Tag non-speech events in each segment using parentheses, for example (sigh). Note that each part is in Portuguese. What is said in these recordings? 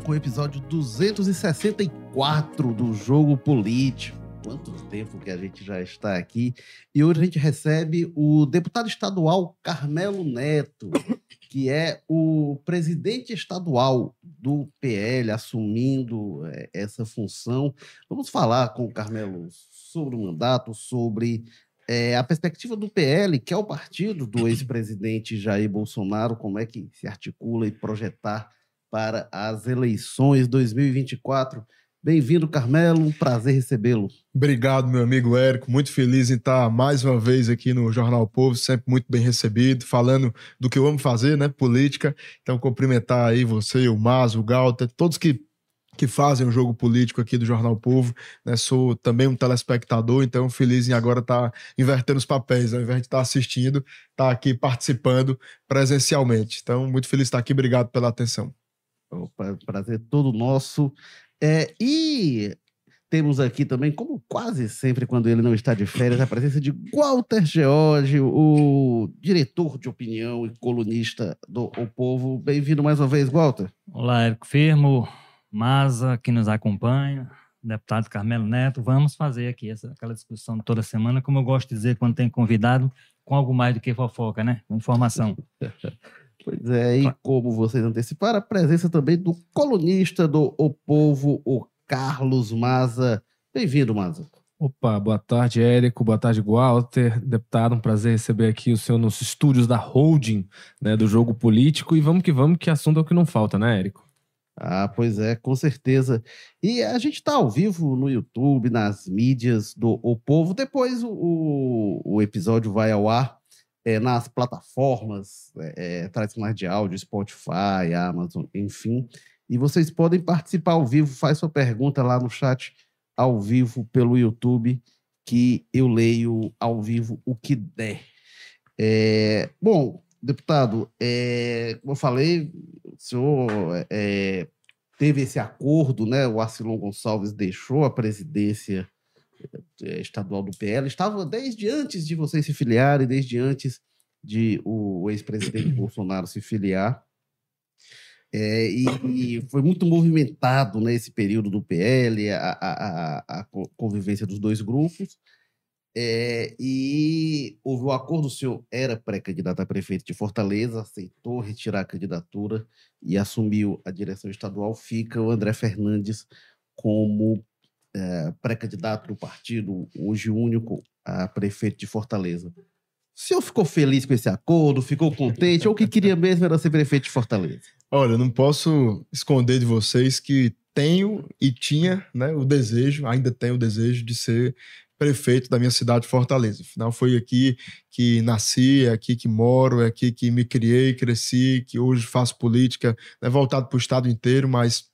com o episódio 264 do Jogo Político. Quanto tempo que a gente já está aqui. E hoje a gente recebe o deputado estadual Carmelo Neto, que é o presidente estadual do PL, assumindo é, essa função. Vamos falar com o Carmelo sobre o mandato, sobre é, a perspectiva do PL, que é o partido do ex-presidente Jair Bolsonaro, como é que se articula e projetar para as eleições 2024. Bem-vindo, Carmelo, um prazer recebê-lo. Obrigado, meu amigo Érico, muito feliz em estar mais uma vez aqui no Jornal Povo, sempre muito bem recebido, falando do que eu amo fazer, né, política. Então, cumprimentar aí você, o Mazo, o Galter, todos que que fazem o jogo político aqui do Jornal Povo. Né? Sou também um telespectador, então feliz em agora estar tá invertendo os papéis, ao invés de estar tá assistindo, estar tá aqui participando presencialmente. Então, muito feliz de estar aqui, obrigado pela atenção. Opa, prazer todo nosso. É, e temos aqui também, como quase sempre quando ele não está de férias, a presença de Walter George, o diretor de opinião e colunista do O Povo. Bem-vindo mais uma vez, Walter. Olá, Érico Firmo. Maza, que nos acompanha, deputado Carmelo Neto, vamos fazer aqui essa, aquela discussão toda semana, como eu gosto de dizer quando tem convidado, com algo mais do que fofoca, né? Informação. (laughs) pois é, e como vocês anteciparam, a presença também do colunista do O Povo, o Carlos Maza. Bem-vindo, Maza. Opa, boa tarde, Érico, boa tarde, Walter, deputado, um prazer receber aqui o senhor nos estúdios da Holding, né, do Jogo Político, e vamos que vamos, que assunto é o que não falta, né, Érico? Ah, pois é, com certeza. E a gente está ao vivo no YouTube, nas mídias do O Povo. Depois o, o episódio vai ao ar é, nas plataformas é, tradicionais de áudio, Spotify, Amazon, enfim. E vocês podem participar ao vivo, faz sua pergunta lá no chat ao vivo pelo YouTube, que eu leio ao vivo o que der. É, bom, deputado, é, como eu falei, o senhor é, teve esse acordo, né? O Arcilon Gonçalves deixou a presidência estadual do PL, estava desde antes de vocês se filiarem, desde antes de o, ex-presidente (clears throat) Bolsonaro se filiar. É, e, e, foi muito movimentado nesse né, período do PL, a, a, a, convivência dos dois grupos. É, e houve o um acordo, o senhor era pré-candidato a prefeito de Fortaleza, aceitou retirar a candidatura e assumiu a direção estadual. Fica o André Fernandes como é, pré-candidato do partido, hoje único, a prefeito de Fortaleza. O senhor ficou feliz com esse acordo? Ficou contente? ou o que queria mesmo era ser prefeito de Fortaleza? Olha, não posso esconder de vocês que tenho e tinha né, o desejo, ainda tenho o desejo de ser prefeito da minha cidade, Fortaleza. Afinal, foi aqui que nasci, é aqui que moro, é aqui que me criei, cresci, que hoje faço política, né, voltado para o estado inteiro, mas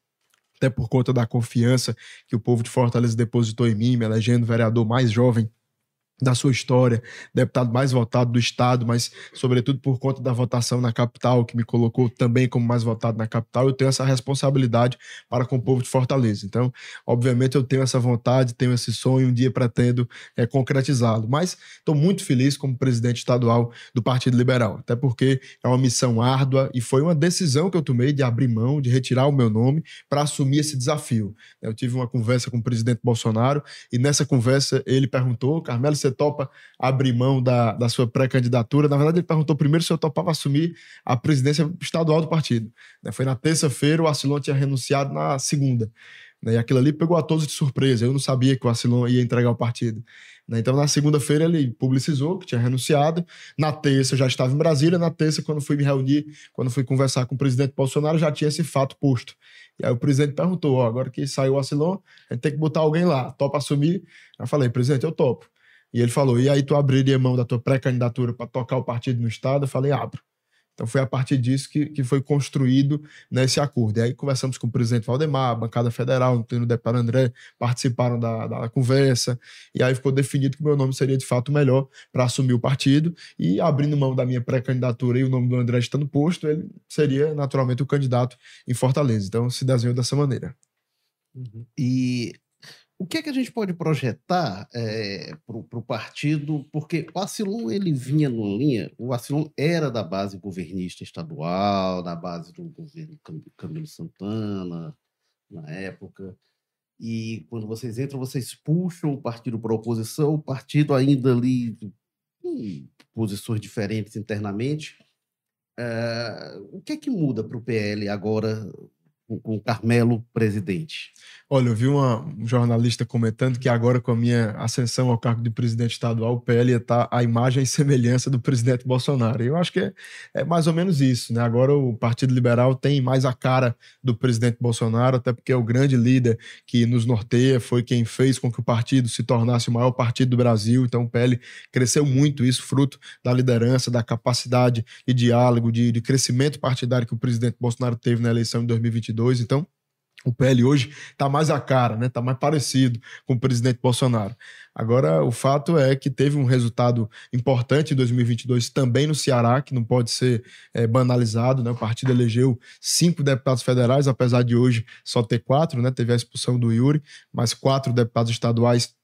até por conta da confiança que o povo de Fortaleza depositou em mim, me elegendo vereador mais jovem da sua história, deputado mais votado do estado, mas sobretudo por conta da votação na capital, que me colocou também como mais votado na capital, eu tenho essa responsabilidade para com o povo de Fortaleza. Então, obviamente eu tenho essa vontade, tenho esse sonho, um dia pretendo é, concretizá-lo, mas estou muito feliz como presidente estadual do Partido Liberal, até porque é uma missão árdua e foi uma decisão que eu tomei de abrir mão, de retirar o meu nome para assumir esse desafio. Eu tive uma conversa com o presidente Bolsonaro e nessa conversa ele perguntou, Carmelo, topa abrir mão da, da sua pré-candidatura. Na verdade, ele perguntou primeiro se eu topava assumir a presidência estadual do partido. Né? Foi na terça-feira, o Arcilon tinha renunciado na segunda. Né? E aquilo ali pegou a todos de surpresa. Eu não sabia que o Arcilon ia entregar o partido. Né? Então, na segunda-feira, ele publicizou que tinha renunciado. Na terça, eu já estava em Brasília. Na terça, quando fui me reunir, quando fui conversar com o presidente Bolsonaro, já tinha esse fato posto. E aí o presidente perguntou: ó, agora que saiu o Arcilon, a gente tem que botar alguém lá. Topa assumir? Eu falei: presidente, eu topo. E ele falou: e aí tu abriria mão da tua pré-candidatura para tocar o partido no Estado? Eu falei: abro. Então foi a partir disso que, que foi construído nesse acordo. E aí conversamos com o presidente Valdemar, a bancada federal, o deputado André, participaram da, da conversa, e aí ficou definido que o meu nome seria de fato melhor para assumir o partido, e abrindo mão da minha pré-candidatura e o nome do André estando posto, ele seria naturalmente o candidato em Fortaleza. Então se desenhou dessa maneira. Uhum. E o que é que a gente pode projetar é, para o partido? Porque o Acilon ele vinha numa linha, o Acilon era da base governista estadual, da base do governo Camilo Santana, na época. E quando vocês entram, vocês puxam o partido para a oposição, o partido ainda ali em posições diferentes internamente. Uh, o que é que muda para o PL agora com o Carmelo presidente? Olha, eu vi uma, um jornalista comentando que agora, com a minha ascensão ao cargo de presidente estadual, o PL está a imagem e semelhança do presidente Bolsonaro. E eu acho que é, é, mais ou menos isso, né? Agora o Partido Liberal tem mais a cara do presidente Bolsonaro, até porque é o grande líder que nos norteia, foi quem fez com que o partido se tornasse o maior partido do Brasil. Então o PL cresceu muito, isso fruto da liderança, da capacidade de diálogo, de, de crescimento partidário que o presidente Bolsonaro teve na eleição de 2022. Então, o PL hoje está mais a cara, né? Está mais parecido com o presidente Bolsonaro. Agora, o fato é que teve um resultado importante em 2022 também no Ceará, que não pode ser é, banalizado, né? O partido elegeu cinco deputados federais, apesar de hoje só ter quatro, né? Teve a expulsão do Yuri, mas quatro deputados estaduais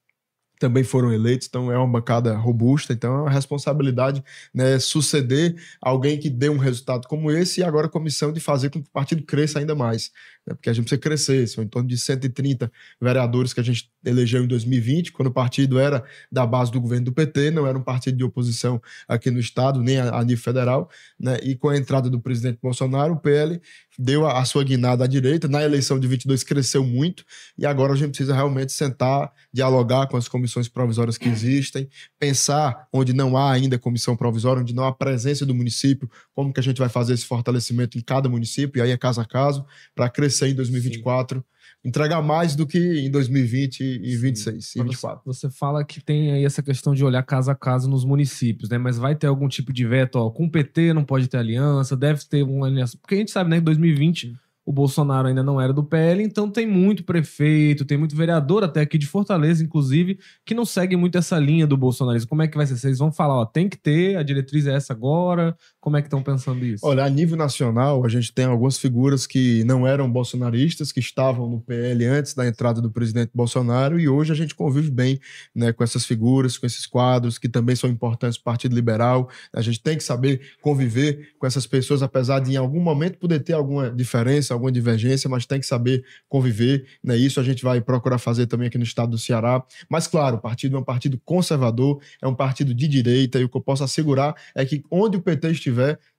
também foram eleitos, então é uma bancada robusta, então é uma responsabilidade né, suceder alguém que dê um resultado como esse e agora a comissão de fazer com que o partido cresça ainda mais né, porque a gente precisa crescer. São em torno de 130 vereadores que a gente elegeu em 2020, quando o partido era da base do governo do PT, não era um partido de oposição aqui no Estado, nem a, a nível federal. Né, e com a entrada do presidente Bolsonaro, o PL deu a, a, sua guinada à direita. Na eleição de 22 cresceu muito e agora a gente precisa realmente sentar, dialogar com as comissões provisórias que existem, pensar onde não há ainda comissão provisória, onde não há presença do município, como que a gente vai fazer esse fortalecimento em cada município, e aí é caso a caso, para crescer crescer em 2024, Sim. entregar mais do que em 2020 e 2026 e 24. Você fala que tem aí essa questão de olhar casa a casa nos municípios, né? Mas vai ter algum tipo de veto, ó, com o PT não pode ter aliança, deve ter uma aliança, porque a gente sabe, né, que 2020 o Bolsonaro ainda não era do PL, então tem muito prefeito, tem muito vereador até aqui de Fortaleza, inclusive, que não segue muito essa linha do bolsonarismo. Como é que vai ser? Vocês vão falar, ó, tem que ter, a diretriz é essa agora? Como é que estão pensando isso? Olha, a nível nacional, a gente tem algumas figuras que não eram bolsonaristas, que estavam no PL antes da entrada do presidente Bolsonaro, e hoje a gente convive bem né, com essas figuras, com esses quadros, que também são importantes para o Partido Liberal. A gente tem que saber conviver com essas pessoas, apesar de em algum momento poder ter alguma diferença, alguma divergência, mas tem que saber conviver. Né? Isso a gente vai procurar fazer também aqui no estado do Ceará. Mas, claro, o partido é um partido conservador, é um partido de direita, e o que eu posso assegurar é que onde o PT estiver,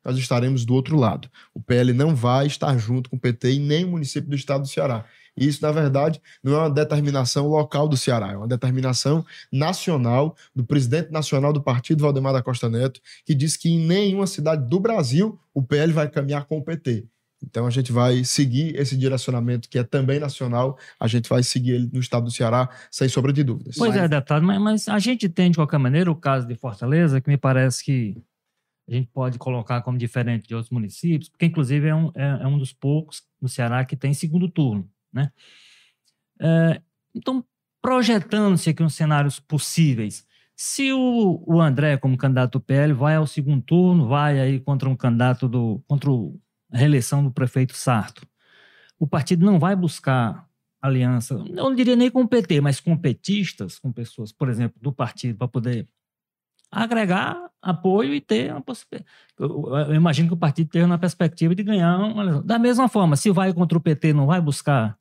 nós estaremos do outro lado. O PL não vai estar junto com o PT em nenhum município do estado do Ceará. E isso, na verdade, não é uma determinação local do Ceará, é uma determinação nacional do presidente nacional do partido, Valdemar da Costa Neto, que diz que em nenhuma cidade do Brasil o PL vai caminhar com o PT. Então a gente vai seguir esse direcionamento que é também nacional, a gente vai seguir ele no estado do Ceará, sem sombra de dúvidas. Pois é, mas... é, deputado, mas, mas, a gente tem, de qualquer maneira, o caso de Fortaleza, que me parece que a gente pode colocar como diferente de outros municípios, porque inclusive é um, é, é um dos poucos no Ceará que tem segundo turno. Né? É, então, projetando-se aqui uns cenários possíveis, se o, o André, como candidato do PL, vai ao segundo turno, vai aí contra um candidato do. contra a reeleição do prefeito Sarto. O partido não vai buscar aliança, eu não diria nem com o PT, mas com petistas, com pessoas, por exemplo, do partido, para poder agregar apoio e ter uma possibilidade. Eu, eu, imagino que o partido tenha uma perspectiva de ganhar uma Da mesma forma, se vai contra o PT, não vai buscar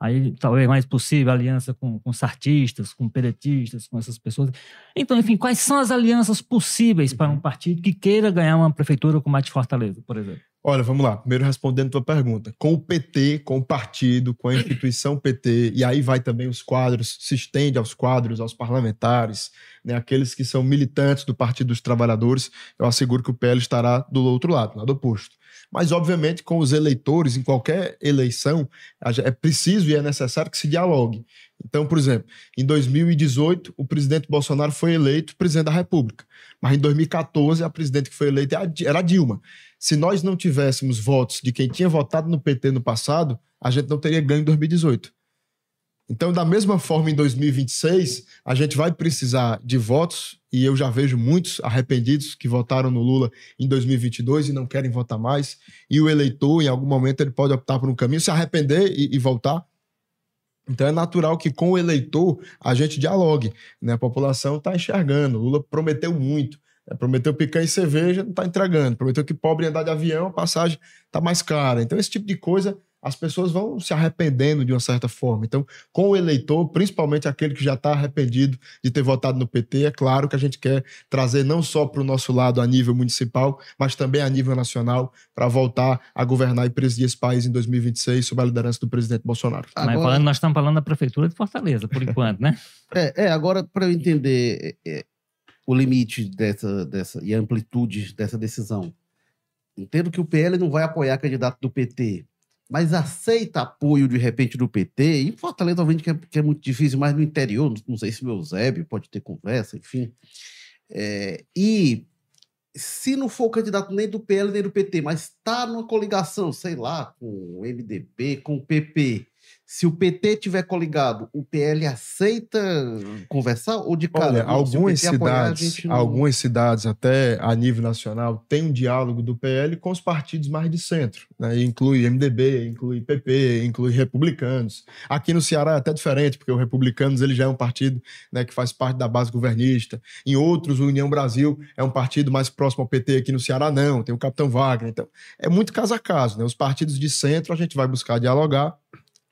aí talvez mais possível aliança com, com sartistas, com peretistas, com essas pessoas. Então, enfim, quais são as alianças possíveis para um uhum. partido que queira ganhar uma prefeitura como a de Fortaleza, por exemplo? Olha, vamos lá. Primeiro respondendo a tua pergunta. Com o PT, com o partido, com a instituição PT, e aí vai também os quadros, se estende aos quadros, aos parlamentares, né, aqueles que são militantes do Partido dos Trabalhadores, eu asseguro que o PL estará do outro lado, lado oposto. Mas, obviamente, com os eleitores, em qualquer eleição, é preciso e é necessário que se dialogue. Então, por exemplo, em 2018, o presidente Bolsonaro foi eleito presidente da República. Mas em 2014, a presidente que foi eleita era a Dilma. Se nós não tivéssemos votos de quem tinha votado no PT no passado, a gente não teria ganho em 2018. Então, da mesma forma, em 2026, a gente vai precisar de votos, e eu já vejo muitos arrependidos que votaram no Lula em 2022 e não querem votar mais. E o eleitor, em algum momento, ele pode optar por um caminho, se arrepender e, e voltar. Então é natural que com o eleitor a gente dialogue. Né? A população está enxergando. Lula prometeu muito. Né? Prometeu picanha e cerveja, não está entregando. Prometeu que pobre ia andar de avião, a passagem está mais cara. Então, esse tipo de coisa as pessoas vão se arrependendo de uma certa forma. Então, com o eleitor, principalmente aquele que já está arrependido de ter votado no PT, é claro que a gente quer trazer não só para o nosso lado a nível municipal, mas também a nível nacional, para voltar a governar e presidir esse país em 2026 sob a liderança do presidente Bolsonaro. Mas Agora- falando, nós estamos falando da Prefeitura de Fortaleza, por enquanto, né? É, é, agora, para eu entender é, é, o limite dessa, dessa e a amplitude dessa decisão, entendo que o PL não vai apoiar candidato do PT, mas aceita apoio de repente do PT. Em Fortaleza, obviamente, que é, que é muito difícil, mas no interior, não, não sei se o Eusébio pode ter conversa, enfim. É, e se não for candidato nem do PL nem do PT, mas está numa coligação, sei lá, com o MDB, com o PP. Se o PT tiver coligado, o PL aceita conversar ou de cara? Olha, algumas apoiar, a cidades, não- algumas cidades, até a nível nacional, têm um diálogo do PL com os partidos mais de centro. Né? Inclui MDB, inclui PP, inclui republicanos. Aqui no Ceará é até diferente, porque o Republicanos ele já é um partido né, que faz parte da base governista. Em outros, o União Brasil é um partido mais próximo ao PT. Aqui no Ceará, não. Tem o Capitão Wagner. Então, é muito caso a caso. Né? Os partidos de centro a gente vai buscar dialogar,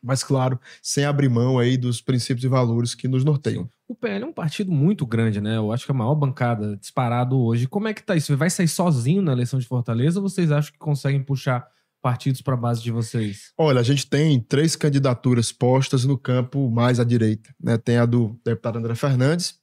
mas, claro, sem abrir mão aí dos princípios e valores que nos norteiam. O PL é um partido muito grande, né? Eu acho que é a maior bancada disparado hoje. Como é que tá isso? Vai sair sozinho na eleição de Fortaleza ou vocês acham que conseguem puxar partidos para a base de vocês? Olha, a gente tem três candidaturas postas no campo mais à direita. Né? Tem a do deputado André Fernandes,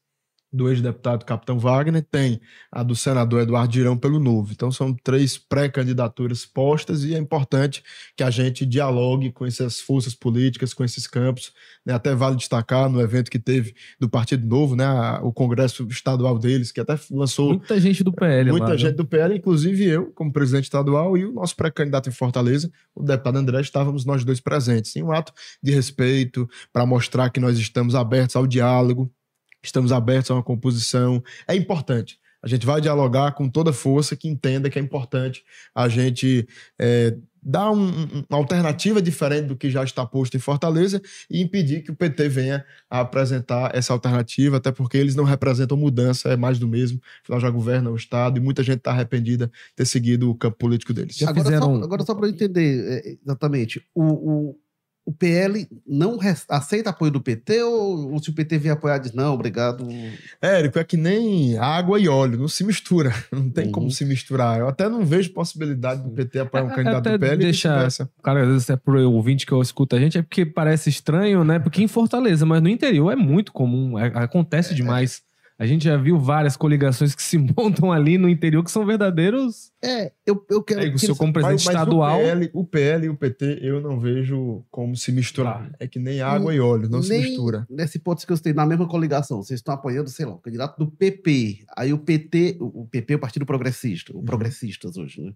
do ex-deputado Capitão Wagner, tem a do senador Eduardo Girão pelo Novo. Então são três pré-candidaturas postas e é importante que a gente dialogue com essas forças políticas, com esses campos. né? Até vale destacar no evento que teve do Partido Novo, né? o congresso estadual deles, que até lançou Muita gente do PL Muita lá, né? gente do PL, inclusive eu, como presidente estadual, e o nosso pré-candidato em Fortaleza, o deputado André, estávamos nós dois presentes. Em um ato de respeito, para mostrar que nós estamos abertos ao diálogo, estamos abertos a uma composição. É importante. A gente vai dialogar com toda força que entenda que é importante a gente é, dar um- um- uma alternativa diferente do que já está posto em Fortaleza e impedir que o PT venha a apresentar essa alternativa, até porque eles não representam mudança, é mais do mesmo. Afinal, já governam o Estado e muita gente está arrependida de ter seguido o campo político deles. Já agora, fizeram- só, agora só para eu entender é, exatamente, o, o, o PL não aceita apoio do PT ou, ou se o PT vier apoiar, diz não, obrigado. Érico, é que nem água e óleo, não se mistura. (laughs) Não tem Uhum. como se misturar. Eu até não vejo possibilidade do PT apoiar um É, candidato do PL deixa-. Cara, às vezes é pro ouvinte que eu escuto a gente, é porque parece estranho, né? Porque em Fortaleza, mas no interior é muito comum, é- acontece demais. A gente já viu várias coligações que se (laughs) montam ali no interior que são verdadeiros. É, eu, eu quero. É, que seu como presidente Mas- mas estadual. O PL, o PL e o PT eu não vejo como se misturar. É que nem água e óleo, não se mistura. Nessa hipótese que eu citei, na mesma coligação, vocês estão apoiando, sei lá, o candidato do PP. Aí o PT, o o PP é o Partido Progressista, o Uhum. Progressistas hoje, né?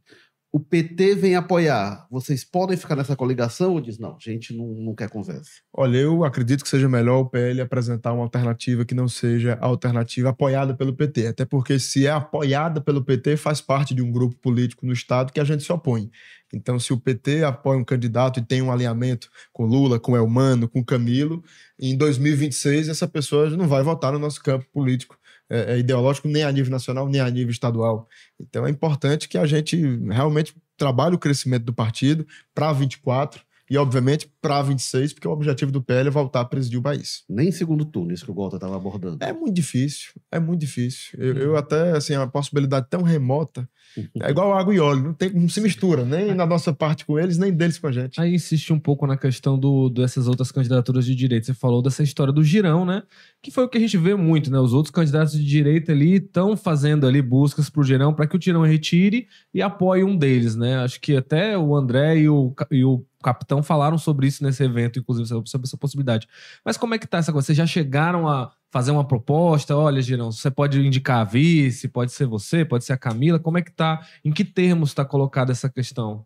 O PT vem apoiar. Vocês podem ficar nessa coligação ou diz, não, gente não, não quer conversa? Olha, eu acredito que seja melhor o PL apresentar uma alternativa que não seja a alternativa apoiada pelo PT. Até porque, se é apoiada pelo PT, faz parte de um grupo político no Estado que a gente se opõe. Então, se o PT apoia um candidato e tem um alinhamento com Lula, com Elmano, com Camilo, em 2026 essa pessoa não vai votar no nosso campo político é, é ideológico, nem a nível nacional, nem a nível estadual. Então, é importante que a gente realmente trabalhe o crescimento do partido para 24 e, obviamente, para 26, porque o objetivo do PL é voltar a presidir o país. Nem segundo turno, isso que o Walter estava abordando. É muito difícil, é muito difícil. Eu, eu até, assim, é uma possibilidade tão remota. É igual água e óleo, não, tem, não se mistura, nem na nossa parte com eles, nem deles com a gente. Aí insiste um pouco na questão do, dessas outras candidaturas de direita. Você falou dessa história do girão, né? Que foi o que a gente vê muito, né? Os outros candidatos de direita ali estão fazendo ali buscas pro girão para que o girão retire e apoie um deles, né? Acho que até o André e o, e o capitão falaram sobre isso nesse evento, inclusive, sobre essa possibilidade. Mas como é que tá essa coisa? Vocês já chegaram a fazer uma proposta? Olha, Girão, você pode indicar a vice, pode ser você, pode ser a Camila. Como é que tá? Em que termos está colocada essa questão?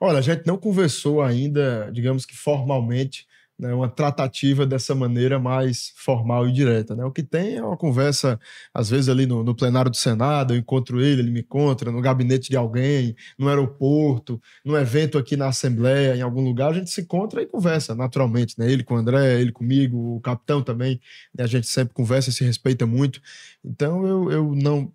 Olha, a gente não conversou ainda, digamos que formalmente, né, uma tratativa dessa maneira mais formal e direta. Né? O que tem é uma conversa, às vezes, ali no, no, plenário do Senado, eu encontro ele, ele me encontra, no gabinete de alguém, no aeroporto, num evento aqui na Assembleia, em algum lugar, a gente se encontra e conversa naturalmente. Né? Ele com o André, ele comigo, o capitão também, né? a gente sempre conversa e se respeita muito. Então eu, eu não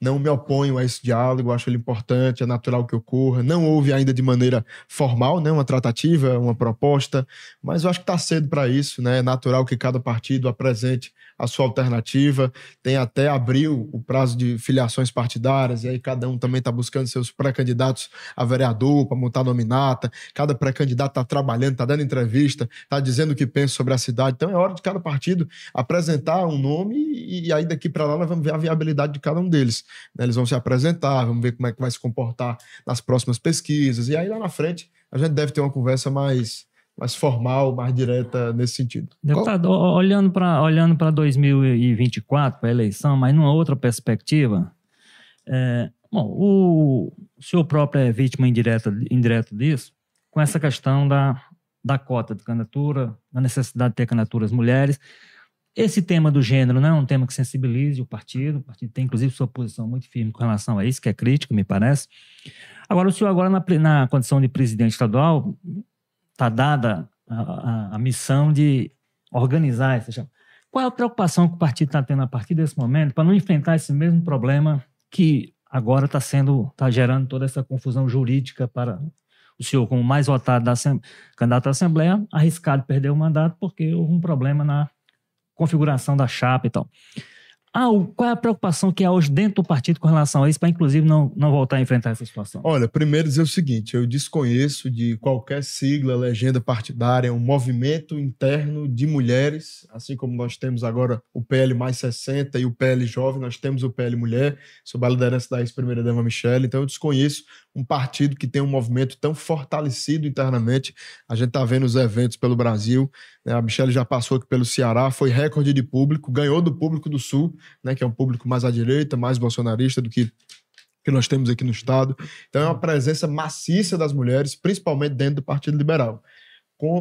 não me oponho a esse diálogo, acho ele importante, é natural que ocorra. Não houve ainda de maneira formal, né, uma tratativa, uma proposta, mas eu acho que está cedo para isso, né? É natural que cada partido apresente a sua alternativa. Tem até abril o prazo de filiações partidárias, e aí cada um também está buscando seus pré-candidatos a vereador para montar nominata. Cada pré-candidato está trabalhando, está dando entrevista, está dizendo o que pensa sobre a cidade. Então é hora de cada partido apresentar um nome e, e aí daqui para lá nós vamos ver a viabilidade de cada um deles. Né? Eles vão se apresentar, vamos ver como é que vai se comportar nas próximas pesquisas. E aí lá na frente a gente deve ter uma conversa mais mais formal, mais direta nesse sentido. Deputado, Qual? olhando para olhando 2024, para a eleição, mas numa outra perspectiva, é, bom, o, o senhor próprio é vítima indireta, indireta disso, com essa questão da, da cota de candidatura, da necessidade de ter candidaturas mulheres. Esse tema do gênero não é um tema que sensibilize o partido, o partido tem inclusive sua posição muito firme com relação a isso, que é crítico, me parece. Agora, o senhor agora na, na condição de presidente estadual, está dada a, a, a, missão de organizar essa. Qual é a preocupação que o partido está tendo a partir desse momento para não enfrentar esse mesmo problema que agora está sendo, está gerando toda essa confusão jurídica para o senhor, como mais votado da candidato à Assembleia, arriscado perder o mandato porque houve um problema na configuração da chapa e tal. Ah, qual é a preocupação que há hoje dentro do partido com relação a isso, para inclusive não, não voltar a enfrentar essa situação? Olha, primeiro dizer o seguinte: eu desconheço de qualquer sigla, legenda partidária, um movimento interno de mulheres, assim como nós temos agora o PL mais 60 e o PL jovem, nós temos o PL mulher, sob a liderança da ex-primeira-dama Michelle. Então eu desconheço um partido que tem um movimento tão fortalecido internamente. A gente está vendo os eventos pelo Brasil. Né? A Michelle já passou aqui pelo Ceará, foi recorde de público, ganhou do público do Sul, né? que é um público mais à direita, mais bolsonarista do que que nós temos aqui no Estado. Então é uma presença maciça das mulheres, principalmente dentro do Partido Liberal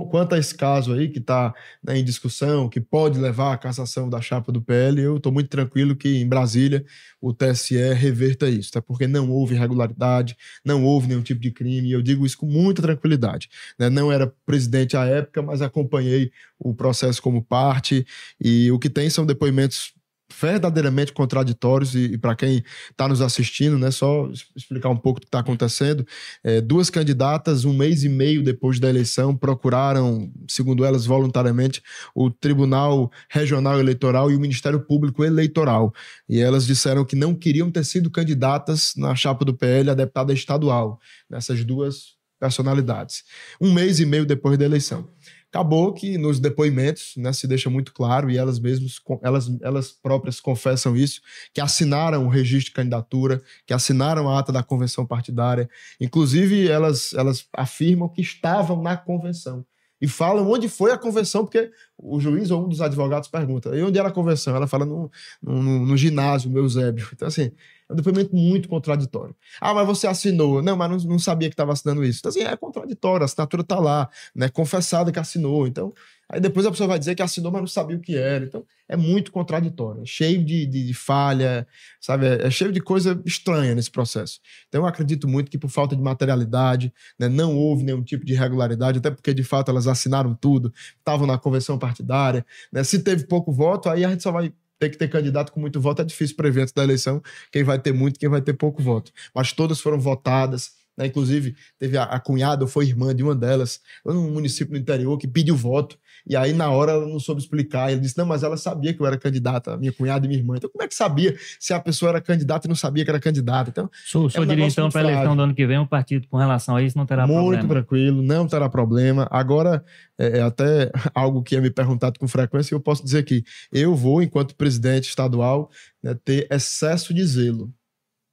quanto a esse caso aí que está né, em discussão, que pode levar à cassação da chapa do PL, eu estou muito tranquilo que em Brasília o TSE reverta isso, tá? porque não houve irregularidade, não houve nenhum tipo de crime, e eu digo isso com muita tranquilidade. Né? Não era presidente à época, mas acompanhei o processo como parte, e o que tem são depoimentos verdadeiramente contraditórios e, e para quem está nos assistindo, né, só explicar um pouco do que está acontecendo. É, duas candidatas, um mês e meio depois da eleição, procuraram, segundo elas voluntariamente, o Tribunal Regional Eleitoral e o Ministério Público Eleitoral. E elas disseram que não queriam ter sido candidatas na chapa do PL a deputada estadual, nessas duas personalidades. Um mês e meio depois da eleição. Acabou que nos depoimentos né, se deixa muito claro, e elas mesmas, elas, elas próprias confessam isso, que assinaram o registro de candidatura, que assinaram a ata da convenção partidária. Inclusive, elas, elas afirmam que estavam na convenção. E falam onde foi a convenção, porque o juiz ou um dos advogados pergunta: e onde era a convenção? Ela fala no, no, no ginásio, meu Eusébio. Então, assim, é um depoimento muito contraditório. Ah, mas você assinou. Não, mas não, não sabia que estava assinando isso. Então, assim, é contraditório, a assinatura está lá, né? Confessada que assinou. Então, aí depois a pessoa vai dizer que assinou, mas não sabia o que era. Então, é muito contraditório, é cheio de, de, de falha, sabe? É, é, cheio de coisa estranha nesse processo. Então, eu acredito muito que por falta de materialidade, né, não houve nenhum tipo de irregularidade, até porque, de fato, elas assinaram tudo, estavam na convenção partidária. Né? Se teve pouco voto, aí a gente só vai tem que ter candidato com muito voto, é difícil prever antes da eleição quem vai ter muito quem vai ter pouco voto. Mas todas foram votadas, né? Inclusive, teve a, a cunhada, ou foi irmã de uma delas, num município no interior, que pediu voto, e aí na hora ela não soube explicar. Ele disse: Não, mas ela sabia que eu era candidata, minha cunhada e minha irmã. Então, como é que sabia se a pessoa era candidata e não sabia que era candidata? Então, o senhor é um diria então para a eleição do ano que vem, o partido com relação a isso não terá Muito problema? Muito tranquilo, não terá problema. Agora, é, é até (laughs) algo que é me perguntado com frequência, e eu posso dizer que eu vou, enquanto presidente estadual, né, ter excesso de zelo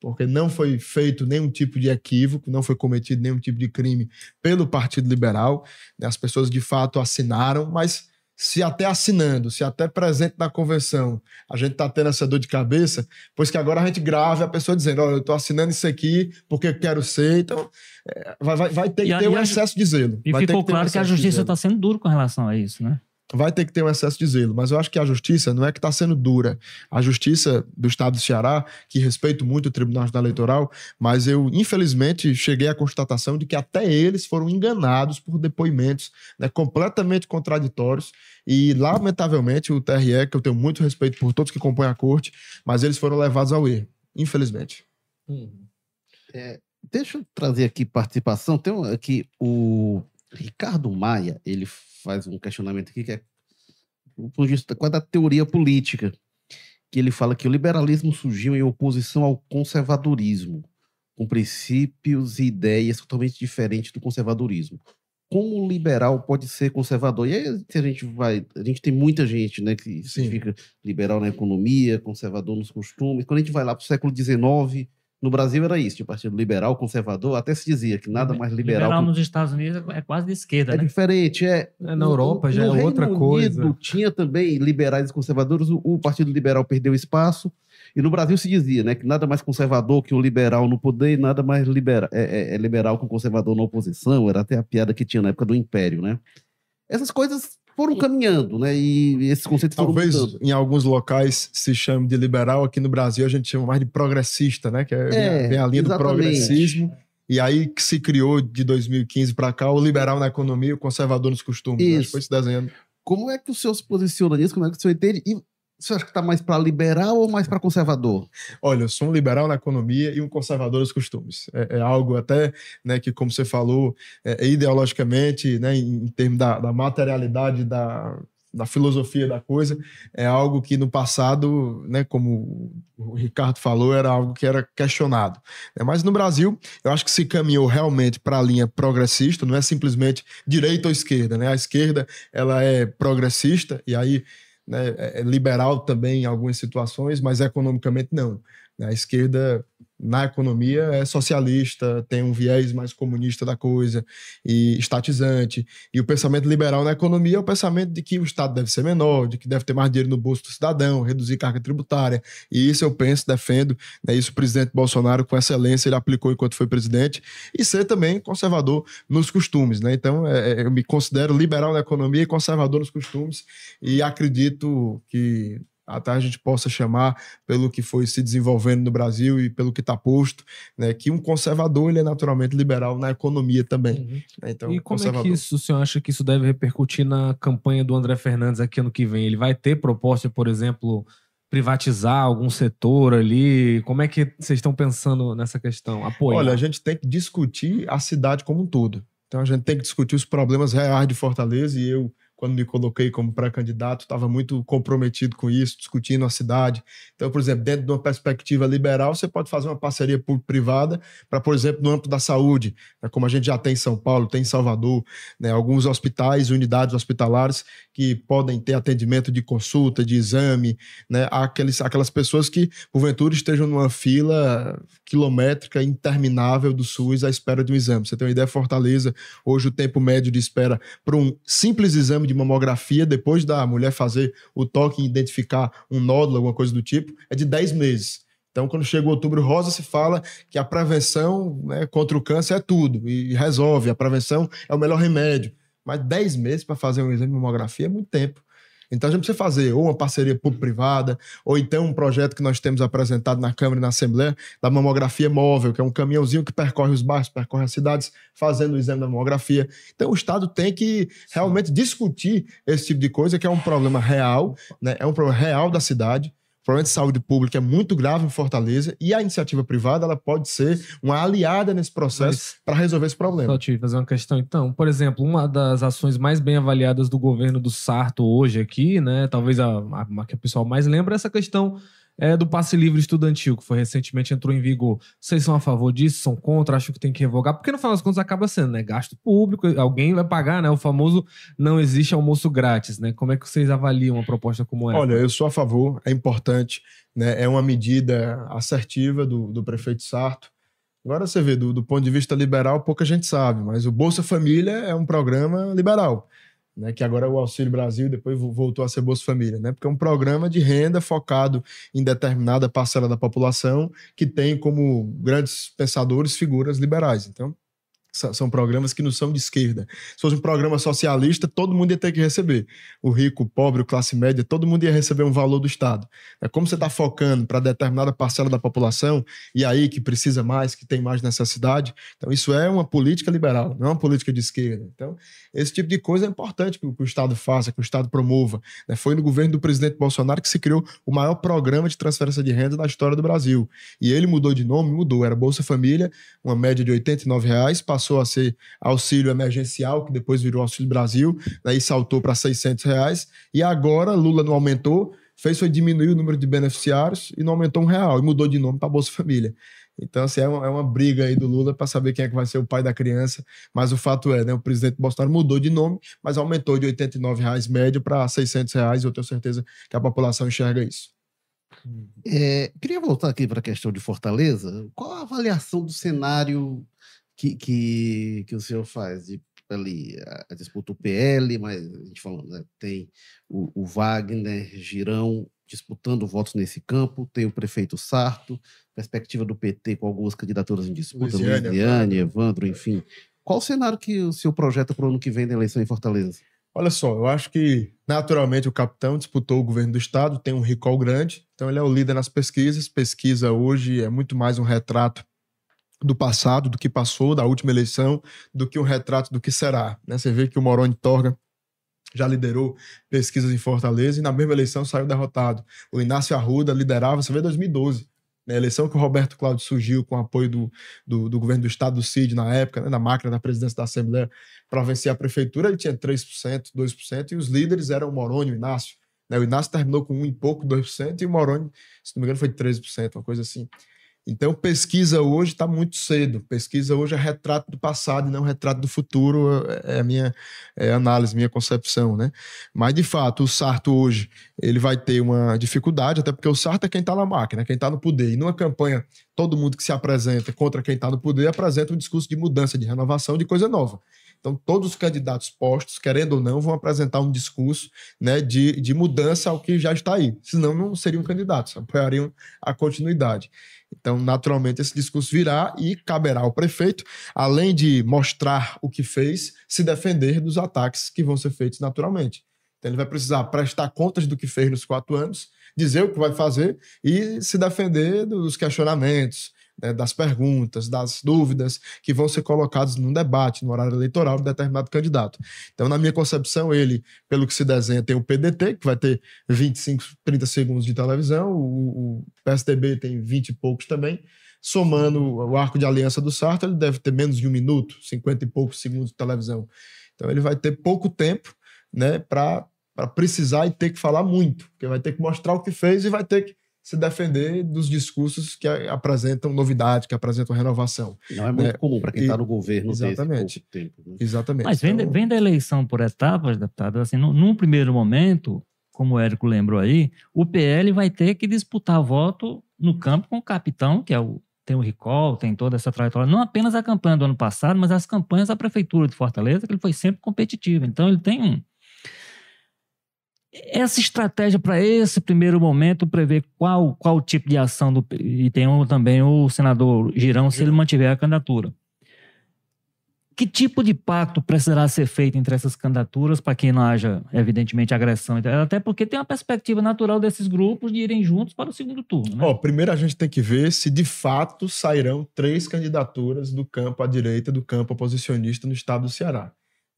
porque não foi feito nenhum tipo de equívoco, não foi cometido nenhum tipo de crime pelo Partido Liberal. Né? As pessoas de fato assinaram, mas se até assinando, se até presente na convenção, a gente está tendo essa dor de cabeça, pois que agora a gente grave a pessoa dizendo, olha, eu estou assinando isso aqui porque eu quero ser, então é, vai, vai, vai ter que ter um excesso de zelo. E vai ficou que claro que a justiça está sendo dura com relação a isso, né? Vai ter que ter um excesso de zelo. Mas eu acho que a justiça não é que está sendo dura. A justiça do estado do Ceará, que respeito muito o Tribunal Eleitoral, mas eu, infelizmente, cheguei à constatação de que até eles foram enganados por depoimentos né, completamente contraditórios. E, lamentavelmente, o TRE, que eu tenho muito respeito por todos que compõem a corte, mas eles foram levados ao erro, infelizmente. Deixa eu trazer aqui participação. Tem aqui o Ricardo Maia, ele faz um questionamento aqui que é do ponto de vista quase da teoria política, que ele fala que o liberalismo surgiu em oposição ao conservadorismo, com princípios e ideias totalmente diferentes do conservadorismo. Como o liberal pode ser conservador? E aí, a gente vai. A gente tem muita gente né, que Sim. fica liberal na economia, conservador nos costumes. Quando a gente vai lá para o século XIX, no Brasil era isso, tinha partido liberal, conservador, até se dizia que nada mais liberal. Liberal que- nos Estados Unidos é quase de esquerda, é né? diferente, é. É, na Europa já é Reino outra coisa. Unido Tinha também liberais e conservadores, o, o Partido Liberal perdeu espaço, e no Brasil se dizia, né, que nada mais conservador que o liberal no poder, e nada mais libera, é, é- é liberal que o conservador na oposição, era até a piada que tinha na época do Império, né? Essas coisas foram caminhando, né, e esses conceitos foram Talvez mudando. em alguns locais se chame de liberal, aqui no Brasil a gente chama mais de progressista, né? Que é, É, vem a linha do exatamente. progressismo. E aí que se criou de 2015 para cá o liberal na economia e o conservador nos costumes. né? Acho que Isso. Foi se desenhando. Como é que o senhor se posiciona nisso? Como é que o senhor entende? E senhor acha que está mais para liberal ou mais para conservador? Olha, eu sou um liberal na economia e um conservador nos costumes. É, é algo até né, que, como você falou, é, ideologicamente, né, em, em termos da, da materialidade da, da filosofia da coisa, é algo que no passado, né, como o Ricardo falou, era algo que era questionado. né? Mas no Brasil, eu acho que se caminhou realmente para a linha progressista, não é simplesmente direita ou esquerda. Né? A esquerda ela é progressista e aí né, é é liberal também em algumas situações, mas economicamente não. né? A esquerda na economia é socialista, tem um viés mais comunista da coisa e estatizante. E o pensamento liberal na economia é o pensamento de que o Estado deve ser menor, de que deve ter mais dinheiro no bolso do cidadão, reduzir carga tributária. E isso eu penso, defendo, né, isso o presidente Bolsonaro, com excelência, ele aplicou enquanto foi presidente, e ser também conservador nos costumes. Né? Então, é, é, eu me considero liberal na economia e conservador nos costumes, e acredito que até a gente possa chamar pelo que foi se desenvolvendo no Brasil e pelo que está posto, né, que um conservador ele é naturalmente liberal na economia também. né? Então, e como é que isso, o senhor acha que isso deve repercutir na campanha do André Fernandes aqui ano que vem? Ele vai ter proposta, por exemplo, privatizar algum setor ali? Como é que vocês estão pensando nessa questão? Apoiar? Olha, a gente tem que discutir a cidade como um todo. Então a gente tem que discutir os problemas reais de Fortaleza e eu, quando me coloquei como pré-candidato, estava muito comprometido com isso, discutindo a cidade. Então, por exemplo, dentro de uma perspectiva liberal, você pode fazer uma parceria público-privada para, por exemplo, no âmbito da saúde, né, como a gente já tem em São Paulo, tem em Salvador, né, alguns hospitais, unidades hospitalares que podem ter atendimento de consulta, de exame, né, aqueles, aquelas pessoas que, porventura, estejam numa fila quilométrica interminável do SUS à espera de um exame. Você tem uma ideia, Fortaleza, hoje o tempo médio de espera para um simples exame de mamografia, depois da mulher fazer o toque e identificar um nódulo, alguma coisa do tipo, é de 10 meses. Então, quando chega o outubro rosa, se fala que a prevenção né, contra o câncer é tudo e resolve. A prevenção é o melhor remédio. Mas 10 meses para fazer um exame de mamografia é muito tempo. Então a gente precisa fazer ou uma parceria público-privada, ou então um projeto que nós temos apresentado na Câmara e na Assembleia, da mamografia móvel, que é um caminhãozinho que percorre os bairros, percorre as cidades, fazendo o exame da mamografia. Então o Estado tem que realmente discutir esse tipo de coisa, que é um problema real, né? é um problema real da cidade. O problema de saúde pública é muito grave em Fortaleza e a iniciativa privada ela pode ser uma aliada nesse processo para resolver esse problema. Só te fazer uma questão, então. Por exemplo, uma das ações mais bem avaliadas do governo do Sarto hoje aqui, né? Talvez a, a, a que o pessoal mais lembra é essa questão é, do passe livre estudantil, que foi recentemente entrou em vigor. Vocês são a favor disso? São contra? Acham que tem que revogar? Porque no final das contas acaba sendo, né? Gasto público, alguém vai pagar, né? O famoso não existe almoço grátis, né? Como é que vocês avaliam uma proposta como essa? Olha, eu sou a favor, é importante, né? É uma medida assertiva do, do prefeito Sarto. Agora você vê, do, do ponto de vista liberal, pouca gente sabe, mas o Bolsa Família é um programa liberal. Né, que agora é o Auxílio Brasil e depois voltou a ser Bolsa Família, né, porque é um programa de renda focado em determinada parcela da população que tem como grandes pensadores figuras liberais. Então, são programas que não são de esquerda. Se fosse um programa socialista, todo mundo ia ter que receber. O rico, o pobre, o classe média, todo mundo ia receber um valor do Estado. É como você está focando para determinada parcela da população, e aí que precisa mais, que tem mais necessidade. Então, isso é uma política liberal, não é uma política de esquerda. Então, esse tipo de coisa é importante que o Estado faça, que o Estado promova. Né? Foi no governo do presidente Bolsonaro que se criou o maior programa de transferência de renda da história do Brasil. E ele mudou de nome, mudou. Era Bolsa Família, uma média de 89 reais, passou a ser auxílio emergencial, que depois virou Auxílio Brasil, daí saltou para 600 reais, e agora Lula não aumentou, fez foi diminuir o número de beneficiários e não aumentou um real, e mudou de nome para Bolsa Família. Então, assim, é uma, é uma briga aí do Lula para saber quem é que vai ser o pai da criança, mas o fato é, né, o presidente Bolsonaro mudou de nome, mas aumentou de 89 reais médio para 600 reais, eu tenho certeza que a população enxerga isso. É, queria voltar aqui para a questão de Fortaleza. Qual a avaliação do cenário que, que, que o senhor faz de ali a, a disputa o PL, mas a gente falando, né, tem o, o, Wagner Girão disputando votos nesse campo, tem o prefeito Sarto, perspectiva do PT com algumas candidaturas em disputa, Luiziane, Evandro, enfim. Qual o cenário que o senhor projeta para o ano que vem da eleição em Fortaleza? Olha só, eu acho que naturalmente o capitão disputou o governo do estado, tem um recall grande, então ele é o líder nas pesquisas. Pesquisa hoje é muito mais um retrato do passado, do que passou, da última eleição, do que um retrato do que será. Né? Você vê que o Moroni Torga já liderou pesquisas em Fortaleza e na mesma eleição saiu derrotado. O Inácio Arruda liderava, você vê 2012, né? a eleição que o Roberto Cláudio surgiu com apoio do, do, do governo do estado do CID na época, né? na máquina da presidência da Assembleia, para vencer a prefeitura, ele tinha 3%, 2%, e os líderes eram o Moroni e o Inácio. Né? O Inácio terminou com um e pouco, 2%, e o Moroni, se não me engano, foi 13%, uma coisa assim. Então, pesquisa hoje está muito cedo. Pesquisa hoje é retrato do passado e não retrato do futuro, é, é a minha é a análise, minha concepção, né? Mas, de fato, o Sarto hoje ele vai ter uma dificuldade, até porque o Sarto é quem está na máquina, quem está no poder. E numa campanha, todo mundo que se apresenta contra quem está no poder apresenta um discurso de mudança, de renovação, de coisa nova. Então, todos os candidatos postos, querendo ou não, vão apresentar um discurso né, de, de mudança ao que já está aí. Senão, não seriam candidatos, apoiariam a continuidade. Então, naturalmente, esse discurso virá e caberá ao prefeito, além de mostrar o que fez, se defender dos ataques que vão ser feitos naturalmente. Então, ele vai precisar prestar contas do que fez nos quatro anos, dizer o que vai fazer e se defender dos questionamentos, né, das perguntas, das dúvidas que vão ser colocadas num debate, no horário eleitoral de determinado candidato. Então, na minha concepção, ele, pelo que se desenha, tem o PDT, que vai ter 25, 30 segundos de televisão, o, o PSDB tem 20 e poucos também. Somando o arco de aliança do Sarto, ele deve ter menos de um minuto, 50 e poucos segundos de televisão. Então, ele vai ter pouco tempo né, para precisar e ter que falar muito, porque vai ter que mostrar o que fez e vai ter que se defender dos discursos que apresentam novidade, que apresentam renovação. Não é muito né? comum para quem está no governo exatamente, tempo. Né? Exatamente. Mas vem, então... vem da eleição por etapas, deputado, assim, num, num primeiro momento, como o Érico lembrou aí, o PL vai ter que disputar voto no campo com o capitão, que é o tem o recall, tem toda essa trajetória, não apenas a campanha do ano passado, mas as campanhas da prefeitura de Fortaleza, que ele foi sempre competitivo. Então ele tem um, essa estratégia para esse primeiro momento prevê qual, qual tipo de ação do, e tem um, também o senador Girão se ele mantiver a candidatura. Que tipo de pacto precisará ser feito entre essas candidaturas para que não haja, evidentemente, agressão? Até porque tem uma perspectiva natural desses grupos de irem juntos para o segundo turno. Né? Oh, primeiro a gente tem que ver se de fato sairão três candidaturas do campo à direita, do campo oposicionista no estado do Ceará.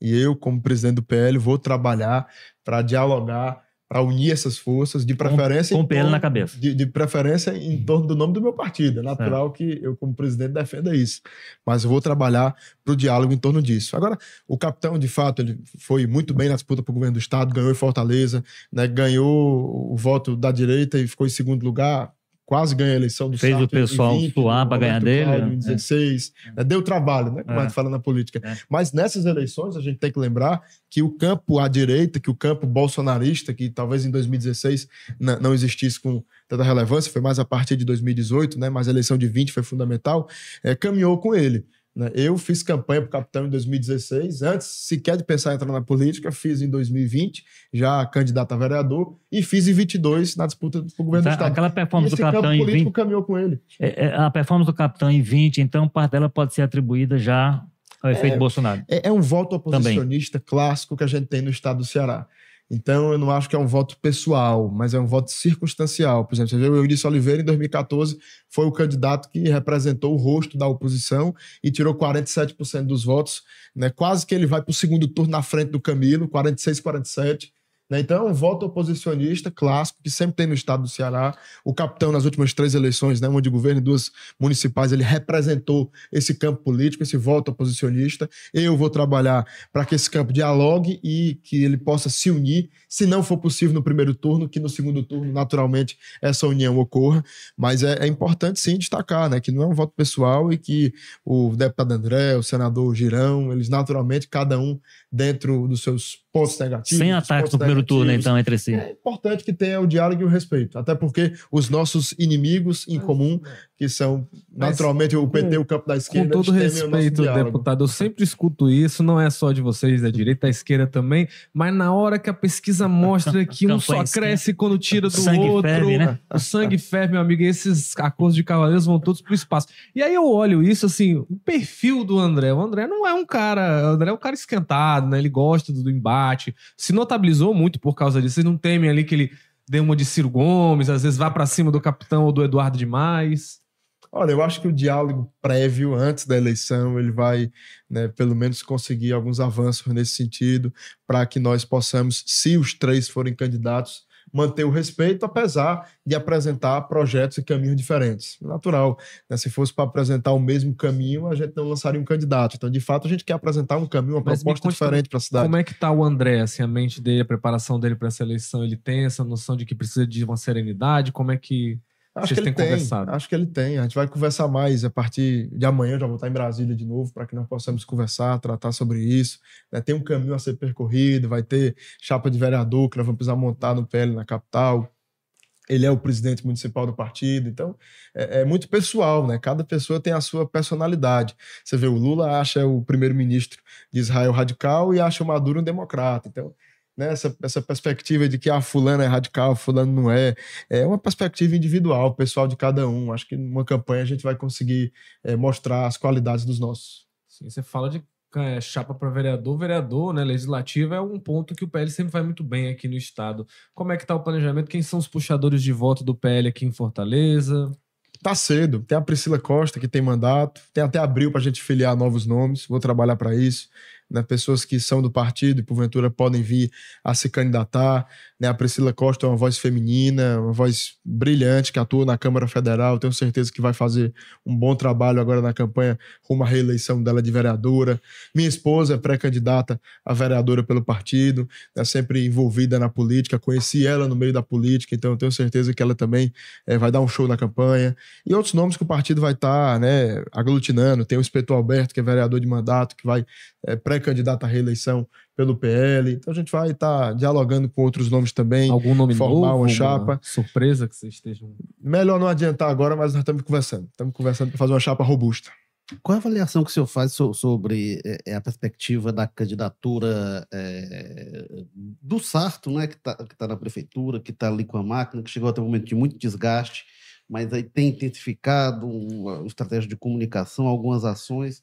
E eu, como presidente do PL, vou trabalhar para dialogar, para unir essas forças, de preferência. Com, com PL na cabeça. De, de, preferência em torno do nome do meu partido. É natural é. que eu, como presidente, defenda isso. Mas eu vou trabalhar para o diálogo em torno disso. Agora, o capitão, de fato, ele foi muito bem na disputa para o governo do Estado, ganhou em Fortaleza, né, ganhou o voto da direita e ficou em segundo lugar quase ganha a eleição do Fez o pessoal 20, suar para ganhar dele. Em 16. É. Né? Deu trabalho, né? Como é. a gente fala na política. É. Mas nessas eleições, a gente tem que lembrar que o campo à direita, que o campo bolsonarista, que talvez em 2016 não existisse com tanta relevância, foi mais a partir de 2018, né? Mas a eleição de 20 foi fundamental, é, caminhou com ele. Né? Eu fiz campanha para o capitão em 2016, antes sequer de pensar em entrar na política, fiz em 2020, já candidato a vereador, e fiz em 22 na disputa para o governo Tá, do Estado. Aquela performance do capitão em político 20, caminhou com ele. é, é, a performance do capitão em 20, então parte dela pode ser atribuída já ao efeito Bolsonaro. É, é um voto oposicionista clássico que a gente tem no estado do Ceará. Então, eu não acho que é um voto pessoal, mas é um voto circunstancial. Por exemplo, você vê o Eurício Oliveira, em 2014, foi o candidato que representou o rosto da oposição e tirou 47% dos votos. Né? Quase que ele vai para o segundo turno na frente do Camilo, 46, 47. Né? Então, um voto oposicionista clássico que sempre tem no estado do Ceará. O capitão, nas últimas três eleições, né, uma de governo e duas municipais, ele representou esse campo político, esse voto oposicionista. Eu vou trabalhar para que esse campo dialogue e que ele possa se unir, se não for possível no primeiro turno, que no segundo turno, naturalmente, essa união ocorra. Mas é, é importante, sim, destacar né, que não é um voto pessoal e que o deputado André, o senador Girão, eles naturalmente, cada um dentro dos seus pontos negativos. Sem pontos no primeiro turno, então, entre si. é importante que tenha o diálogo e o respeito, até porque os nossos inimigos em comum, que são Mas, naturalmente o PT e o campo da Com esquerda, todo eles temem o nosso respeito, deputado, eu sempre escuto isso, não é só de vocês, da direita, da esquerda também, mas na hora que a pesquisa mostra (laughs) que um só cresce quando tira do Sangue outro, ferve, né? o sangue ferve, meu amigo, e esses acordos de cavaleiros vão todos pro espaço. E aí eu olho isso, assim, o perfil do André, o André não é um cara, o André é um cara esquentado, né, ele gosta do, do embate, se notabilizou muito por causa disso, vocês não temem ali que ele dê uma de Ciro Gomes, às vezes vá pra cima do capitão ou do Eduardo demais... Olha, eu acho que o diálogo prévio, antes da eleição, ele vai, né, pelo menos, conseguir alguns avanços nesse sentido, para que nós possamos, se os três forem candidatos, manter o respeito, apesar de apresentar projetos e caminhos diferentes. Natural. Né? Se fosse para apresentar o mesmo caminho, a gente não lançaria um candidato. Então, de fato, a gente quer apresentar um caminho, uma Mas proposta diferente para a cidade. Como é que tá o André, assim, a mente dele, a preparação dele para essa eleição? Ele tem essa noção de que precisa de uma serenidade? Como é que Acho vocês que ele tem, conversado? acho que ele tem. A gente vai conversar mais a partir de amanhã. Eu já vou estar em Brasília de novo para que nós possamos conversar, tratar sobre isso. né? Tem um caminho a ser percorrido, vai ter chapa de vereador que nós vamos precisar montar no PL na capital. Ele é o presidente municipal do partido, então é, é muito pessoal, né? Cada pessoa tem a sua personalidade. Você vê, o Lula acha o primeiro-ministro de Israel radical e acha o Maduro um democrata. Então, né, essa, essa perspectiva de que a fulano é radical, fulano não é, é uma perspectiva individual, pessoal de cada um. Acho que numa campanha a gente vai conseguir é, mostrar as qualidades dos nossos. Sim, você fala de é, chapa para vereador, vereador, né? Legislativo é um ponto que o PL sempre vai muito bem aqui no estado. Como é que tá o planejamento? Quem são os puxadores de voto do PL aqui em Fortaleza? Tá cedo. Tem a Priscila Costa, que tem mandato. Tem até abril para a gente filiar novos nomes. Vou trabalhar para isso. Né? Pessoas que são do partido e, porventura, podem vir a se candidatar. Né? A Priscila Costa é uma voz feminina, uma voz brilhante, que atua na Câmara Federal. Tenho certeza que vai fazer um bom trabalho agora na campanha rumo à reeleição dela de vereadora. Minha esposa é pré-candidata a vereadora pelo partido, é sempre envolvida na política. Conheci ela no meio da política, então tenho certeza que ela também eh, vai dar um show na campanha e outros nomes que o partido vai estar né, aglutinando. Tem o Espetor Alberto, que é vereador de mandato, que vai é, pré-candidato à reeleição pelo PL. Então a gente vai estar dialogando com outros nomes também. Algum nome formar novo? uma chapa. surpresa que vocês estejam. Melhor não adiantar agora, mas nós estamos conversando. Estamos conversando para fazer uma chapa robusta. Qual é a avaliação que o senhor faz so- sobre eh, a perspectiva da candidatura eh, do Sarto, né, que está que tá na prefeitura, que está ali com a máquina, que chegou até um momento de muito desgaste, mas aí tem intensificado uma uma estratégia de comunicação, algumas ações.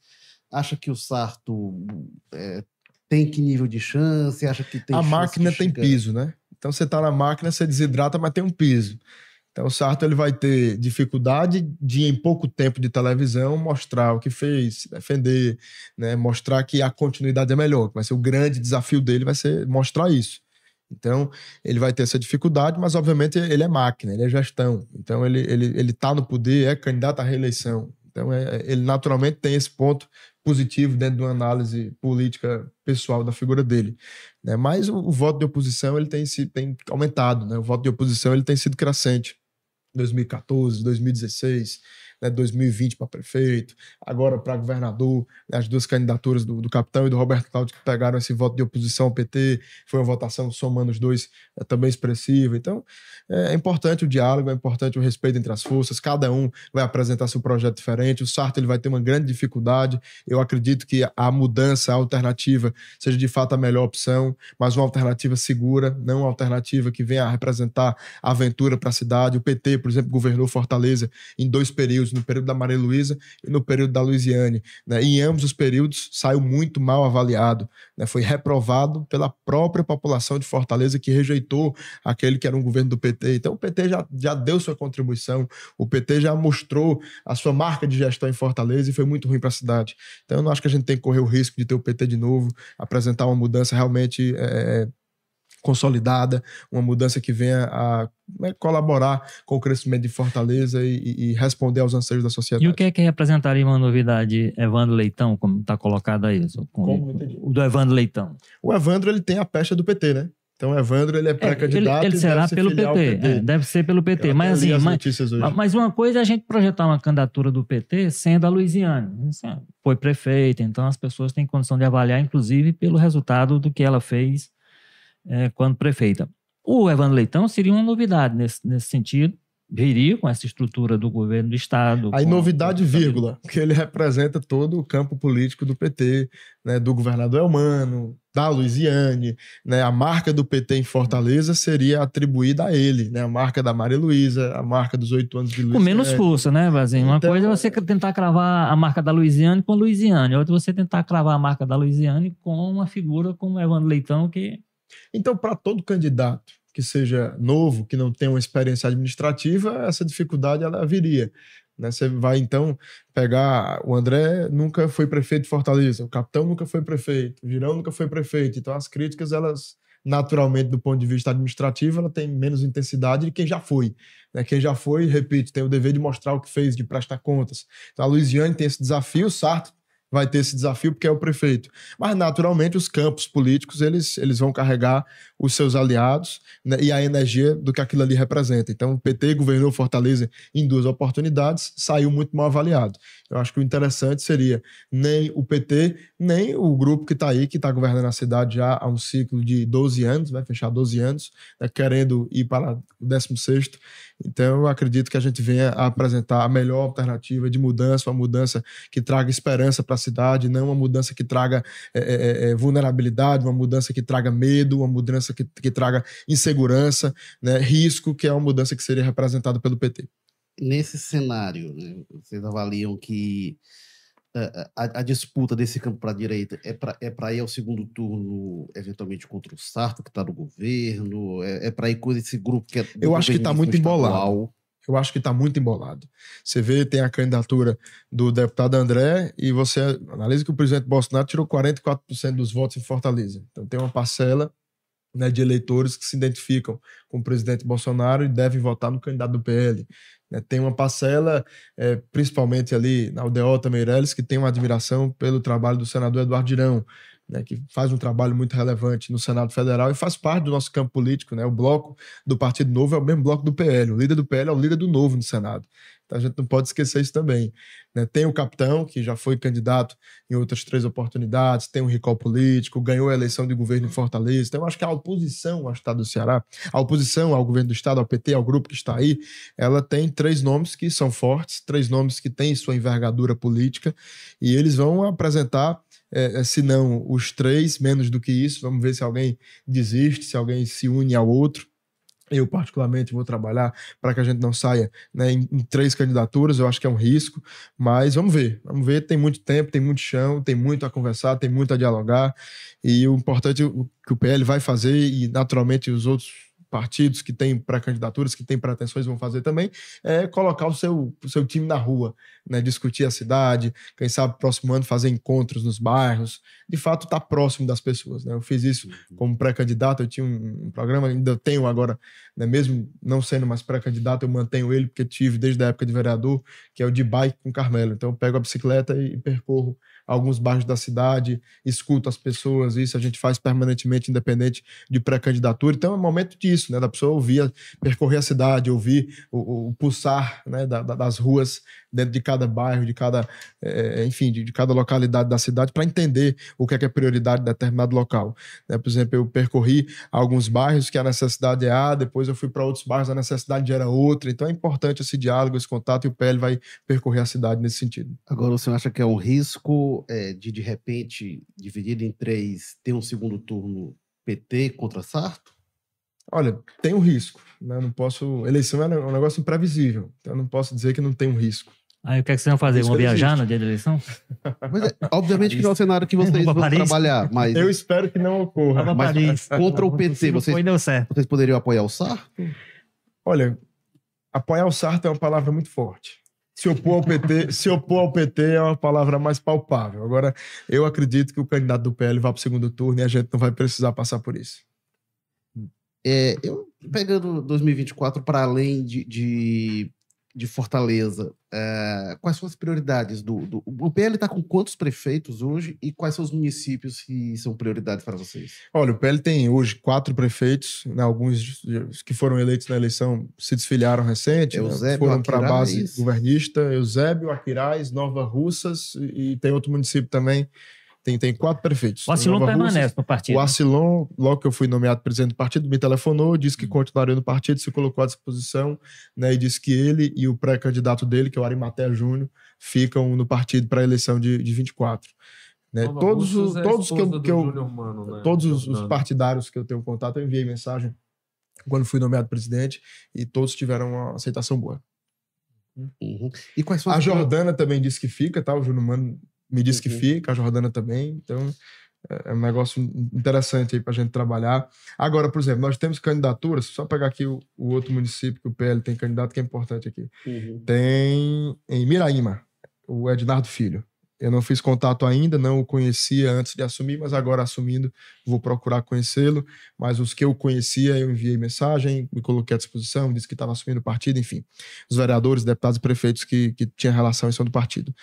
Acha que o Sarto eh, tem que nível de chance? Acha que tem a máquina tem piso, né? Então você está na máquina, você desidrata, mas tem um piso. Então o Sarto ele vai ter dificuldade de, em pouco tempo de televisão, mostrar o que fez, se defender, né? mostrar que a continuidade é melhor. que Vai ser o grande desafio dele, vai ser mostrar isso. Então, ele vai ter essa dificuldade, mas obviamente ele é máquina, ele é gestão. Então, ele, ele, ele tá no poder, é candidato à reeleição. Então, é, ele naturalmente tem esse ponto positivo dentro de uma análise política pessoal da figura dele. Né? Mas o, o voto de oposição ele tem, se, tem aumentado, né? o voto de oposição ele tem sido crescente. 2014, 2016, né, 2020 para prefeito, agora para governador, né, as duas candidaturas do, do, capitão e do Roberto Cláudio que pegaram esse voto de oposição ao PT, foi uma votação somando os dois é, também expressiva. Então, é, é importante o diálogo, é importante o respeito entre as forças, cada um vai apresentar seu projeto diferente, o Sarto ele vai ter uma grande dificuldade, eu acredito que a mudança, a alternativa, seja de fato a melhor opção, mas uma alternativa segura, não uma alternativa que venha a representar aventura para a cidade. O PT, por exemplo, governou Fortaleza em dois períodos, no período da Maria Luísa e no período da Luiziane. Né? Em ambos os períodos saiu muito mal avaliado, né? foi reprovado pela própria população de Fortaleza que rejeitou aquele que era um governo do PT. Então o PT já, já deu sua contribuição, o PT já mostrou a sua marca de gestão em Fortaleza e foi muito ruim para a cidade. Então eu não acho que a gente tem que correr o risco de ter o PT de novo, apresentar uma mudança realmente é, consolidada, uma mudança que venha a né, colaborar com o crescimento de Fortaleza e, e, responder aos anseios da sociedade. E o que é que representaria uma novidade Evandro Leitão, como está colocado aí? Como, o do Evandro Leitão. O Evandro ele tem a pecha do PT, né? Então, o Evandro ele é pré-candidato. É, ele, ele será pelo PT. PT. É, deve ser pelo PT. Eu mas assim, mas, mas, uma coisa é a gente projetar uma candidatura do PT sendo a Luiziane. Foi prefeita, então as pessoas têm condição de avaliar, inclusive, pelo resultado do que ela fez é, quando prefeita. O Evandro Leitão seria uma novidade nesse, nesse sentido, viria com essa estrutura do governo do Estado. Aí, novidade, vírgula, que ele representa todo o campo político do PT, né, do governador Elmano, da Luiziane, né, a marca do PT em Fortaleza seria atribuída a ele, né, a marca da Maria Luísa, a marca dos oito anos de Luiziane. Com menos força, né, Vazinho? Uma então, coisa é você tentar cravar a marca da Luiziane com Luiziane, outra é você tentar cravar a marca da Luiziane com uma figura como Evandro Leitão, que então, para todo candidato que seja novo, que não tenha uma experiência administrativa, essa dificuldade ela viria. Né? Você vai então pegar o André nunca foi prefeito de Fortaleza, o Capitão nunca foi prefeito, o Girão nunca foi prefeito. Então as críticas elas naturalmente do ponto de vista administrativo ela tem menos intensidade de quem já foi. Né? Quem já foi, repito, tem o dever de mostrar o que fez, de prestar contas. Então a Luiziane tem esse desafio, o Sarto vai ter esse desafio porque é o prefeito. Mas, naturalmente, os campos políticos eles, eles vão carregar os seus aliados né, e a energia do que aquilo ali representa. Então, o PT governou Fortaleza em duas oportunidades, saiu muito mal avaliado. Eu acho que o interessante seria nem o PT, nem o grupo que está aí, que está governando a cidade já há um ciclo de 12 anos, vai fechar 12 anos, né, querendo ir para o 16 então, eu acredito que a gente venha a apresentar a melhor alternativa de mudança, uma mudança que traga esperança para a cidade, não uma mudança que traga é, é, vulnerabilidade, uma mudança que traga medo, uma mudança que, que traga insegurança, né, risco, que é uma mudança que seria representada pelo PT. Nesse cenário, né, vocês avaliam que a, a, disputa desse campo para a direita é para é ir ao segundo turno, eventualmente contra o Sarto, que está no governo? É, é para ir com esse grupo que é. Eu acho que está muito embolado. Eu acho que está muito embolado. Você vê, tem a candidatura do deputado André e você analisa que o presidente Bolsonaro tirou 44% dos votos em Fortaleza. Então tem uma parcela né, de eleitores que se identificam com o presidente Bolsonaro e devem votar no candidato do PL. Né? Tem uma parcela, é, principalmente ali na Aldeota Meirelles, que tem uma admiração pelo trabalho do senador Eduardo Girão, né, que faz um trabalho muito relevante no Senado Federal e faz parte do nosso campo político. Né? O bloco do Partido Novo é o mesmo bloco do PL. O líder do PL é o líder do Novo no Senado. A gente não pode esquecer isso também. Né? Tem o capitão, que já foi candidato em outras três oportunidades, tem um recall político, ganhou a eleição de governo em Fortaleza. Então eu acho que a oposição ao Estado do Ceará, a oposição ao governo do Estado, ao PT, ao grupo que está aí, ela tem três nomes que são fortes, três nomes que têm sua envergadura política, e eles vão apresentar é, se não os três, menos do que isso. Vamos ver se alguém desiste, se alguém se une ao outro. Eu, particularmente, vou trabalhar para que a gente não saia né, em, em, três candidaturas. Eu acho que é um risco, mas vamos ver. Vamos ver. Tem muito tempo, tem muito chão, tem muito a conversar, tem muito a dialogar. E o importante o que o PL vai fazer, e naturalmente os outros partidos que têm pré-candidaturas, que têm pretensões vão fazer também, é colocar o seu, o seu time na rua, né? discutir a cidade, quem sabe próximo ano fazer encontros nos bairros, de fato estar tá próximo das pessoas. Né? Eu fiz isso uhum. como pré-candidato, eu tinha um, um, programa, ainda tenho agora, né? mesmo não sendo mais pré-candidato, eu mantenho ele, porque tive desde a época de vereador, que é o de bike com Carmelo. Então eu pego a bicicleta e, e percorro alguns bairros da cidade, escuto as pessoas, isso a gente faz permanentemente, independente de pré-candidatura. Então é um momento disso, né? Da pessoa ouvir, percorrer a cidade, ouvir o, o pulsar né, da, da, das ruas dentro de cada bairro, de cada, é, enfim, de, de, cada localidade da cidade, para entender o que é, que é prioridade de determinado local. Né? Por exemplo, eu percorri alguns bairros que a necessidade é A, depois eu fui para outros bairros, a necessidade era outra. Então é importante esse diálogo, esse contato, e o PL vai percorrer a cidade nesse sentido. Agora, senhor acha que é um risco é, de, de repente, dividido em três, ter um segundo turno PT contra Sarto? Olha, tem um risco. Né? Não posso. Eleição é um negócio imprevisível. Então, eu não posso dizer que não tem um risco. Aí o que, é que vocês vão fazer? Vão viajar no dia da eleição? (laughs) É, obviamente que não é o cenário que vocês vão Paris. trabalhar, mas. Eu espero que não ocorra. Mas Paris. contra o PT, vocês, vocês poderiam apoiar o Sarto? Olha, apoiar o Sarto é uma palavra muito forte. Se opor ao PT, se opor ao PT é uma palavra mais palpável. Agora, eu acredito que o candidato do PL vá para o segundo turno e a gente não vai precisar passar por isso. É, eu pegando 2024 para além de, de de Fortaleza, é, quais são as prioridades do, do o PL está com quantos prefeitos hoje e quais são os municípios que são prioridade para vocês? Olha, o PL tem hoje quatro prefeitos, né, alguns que foram eleitos na eleição se desfiliaram recente, né, foram para a base governista, Eusébio, Aquiraz, Nova Russas e, e tem outro município também tem, tem quatro prefeitos. O Acilon permanece no partido. O Acilon, logo que eu fui nomeado presidente do partido, me telefonou, disse que hum. continuaria no partido, se colocou à disposição, né, e disse que ele e o pré-candidato dele, que é o Arimaté Júnior, ficam no partido para a eleição de, de 24. Né? Todos, os, é todos que eu, que eu Mano, né? todos os, os, partidários que eu tenho contato, eu enviei mensagem quando fui nomeado presidente e todos tiveram uma aceitação boa. Uhum. E quais são a Jordana também disse que fica, tá? O Júnior Mano me disse que uhum. fica, a Jordana também. Então, é, é um negócio interessante aí para a gente trabalhar. Agora, por exemplo, nós temos candidaturas, só pegar aqui o, o outro município que o PL tem candidato, que é importante aqui. Uhum. Tem em Miraíma, o Ednardo Filho. Eu não fiz contato ainda, não o conhecia antes de assumir, mas agora assumindo, vou procurar conhecê-lo. Mas os que eu conhecia, eu enviei mensagem, me coloquei à disposição, disse que estava assumindo o partido, enfim. Os vereadores, deputados e prefeitos que, que tinham relação e são do partido.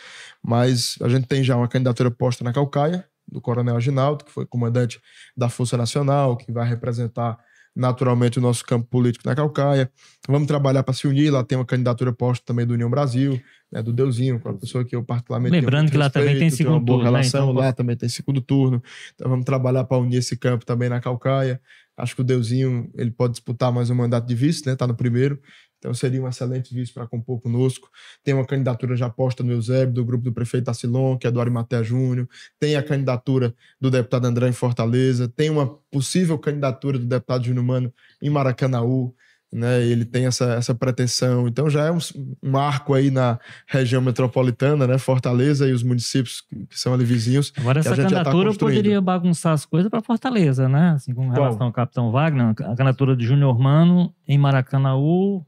Mas a gente tem já uma candidatura posta na Calcaia, do Coronel Aginaldo, que foi comandante da Força Nacional, que vai representar naturalmente o nosso campo político na Calcaia. Vamos trabalhar para se unir. Lá tem uma candidatura posta também do União Brasil, né, do Deusinho, com a pessoa que eu particularmente Lembrando que lá respeito, também tem segundo turno. Né, relação, né? então, lá também tem segundo turno. Então vamos trabalhar para unir esse campo também na Calcaia. Acho que o Deusinho ele pode disputar mais um mandato de vice, né? Está no primeiro. Então seria um excelente vice para compor conosco. Tem uma candidatura já posta no Eusébio, do grupo do prefeito Acilon, que é do Arimatea Júnior. Tem a candidatura do deputado André em Fortaleza. Tem uma possível candidatura do deputado Júnior Mano em Maracanaú. Né, ele tem essa, essa pretensão. Então já é um, um arco aí na região metropolitana, né, Fortaleza e os municípios que, que são ali vizinhos. Agora essa tá candidatura tá poderia bagunçar as coisas para Fortaleza, né? Assim, com relação Qual? ao capitão Wagner, a candidatura de Júnior Mano em Maracanaú,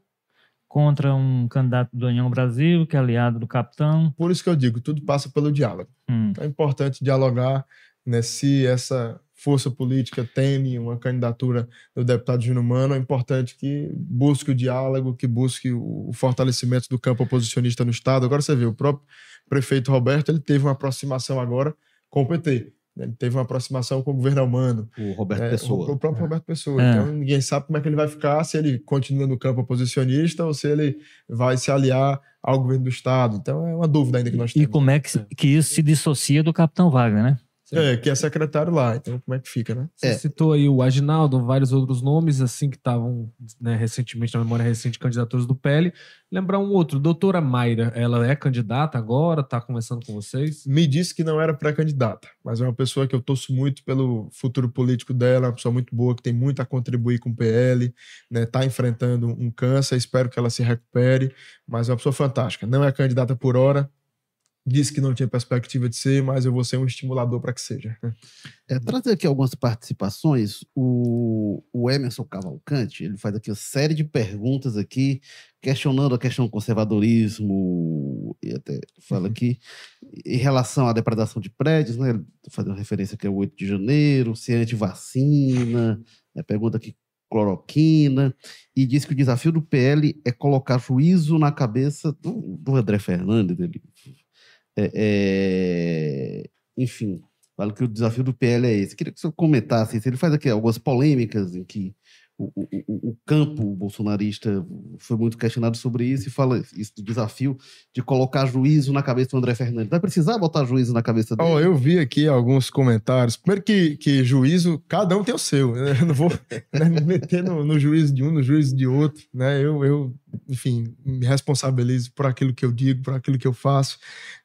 contra um candidato do União Brasil, que é aliado do capitão. Por isso que eu digo, tudo passa pelo diálogo. Hum. É importante dialogar né, se essa força política teme uma candidatura do deputado Júnior Mano, é importante que busque o diálogo, que busque o fortalecimento do campo oposicionista no Estado. Agora você vê, o próprio prefeito Roberto ele teve uma aproximação agora com o PT. Ele teve uma aproximação com o governo humano. O Roberto é, Pessoa. O, o próprio é. Roberto Pessoa. É. Então ninguém sabe como é que ele vai ficar, se ele continua no campo oposicionista ou se ele vai se aliar ao governo do Estado. Então é uma dúvida ainda que nós temos. E como é que, que isso se dissocia do capitão Wagner, né? É, que é secretário lá, então como é que fica, né? Você é. citou aí o Aginaldo, vários outros nomes, assim, que estavam né, recentemente, na memória recente, candidaturas do PL. Lembrar um outro, doutora Mayra, ela é candidata agora, está conversando com vocês? Me disse que não era pré-candidata, mas é uma pessoa que eu torço muito pelo futuro político dela, uma pessoa muito boa, que tem muito a contribuir com o PL, né? Tá enfrentando um câncer, espero que ela se recupere, mas é uma pessoa fantástica. Não é candidata por hora, disse que não tinha perspectiva de ser, mas eu vou ser um estimulador para que seja. É, trazer aqui algumas participações. O, o Emerson Cavalcante, ele faz aqui uma série de perguntas aqui, questionando a questão do conservadorismo, e até fala uhum. aqui, em relação à depredação de prédios, né? Ele fazendo referência aqui ao 8 de janeiro, se é anti-vacina, né? pergunta aqui cloroquina, e diz que o desafio do PL é colocar juízo na cabeça do, do André Fernandes, ele é, é, enfim, falo que o desafio do PL é esse. Queria que o senhor comentasse se ele faz aqui algumas polêmicas em que o, o, o, campo bolsonarista foi muito questionado sobre isso e fala isso do desafio de colocar juízo na cabeça do André Fernandes. Vai precisar botar juízo na cabeça dele? Oh, eu vi aqui alguns comentários. Primeiro que, que juízo, cada um tem o seu. Né? Eu não vou né, me meter no, no, juízo de um, no juízo de outro. Né? Eu, eu, enfim, me responsabilizo por aquilo que eu digo, por aquilo que eu faço.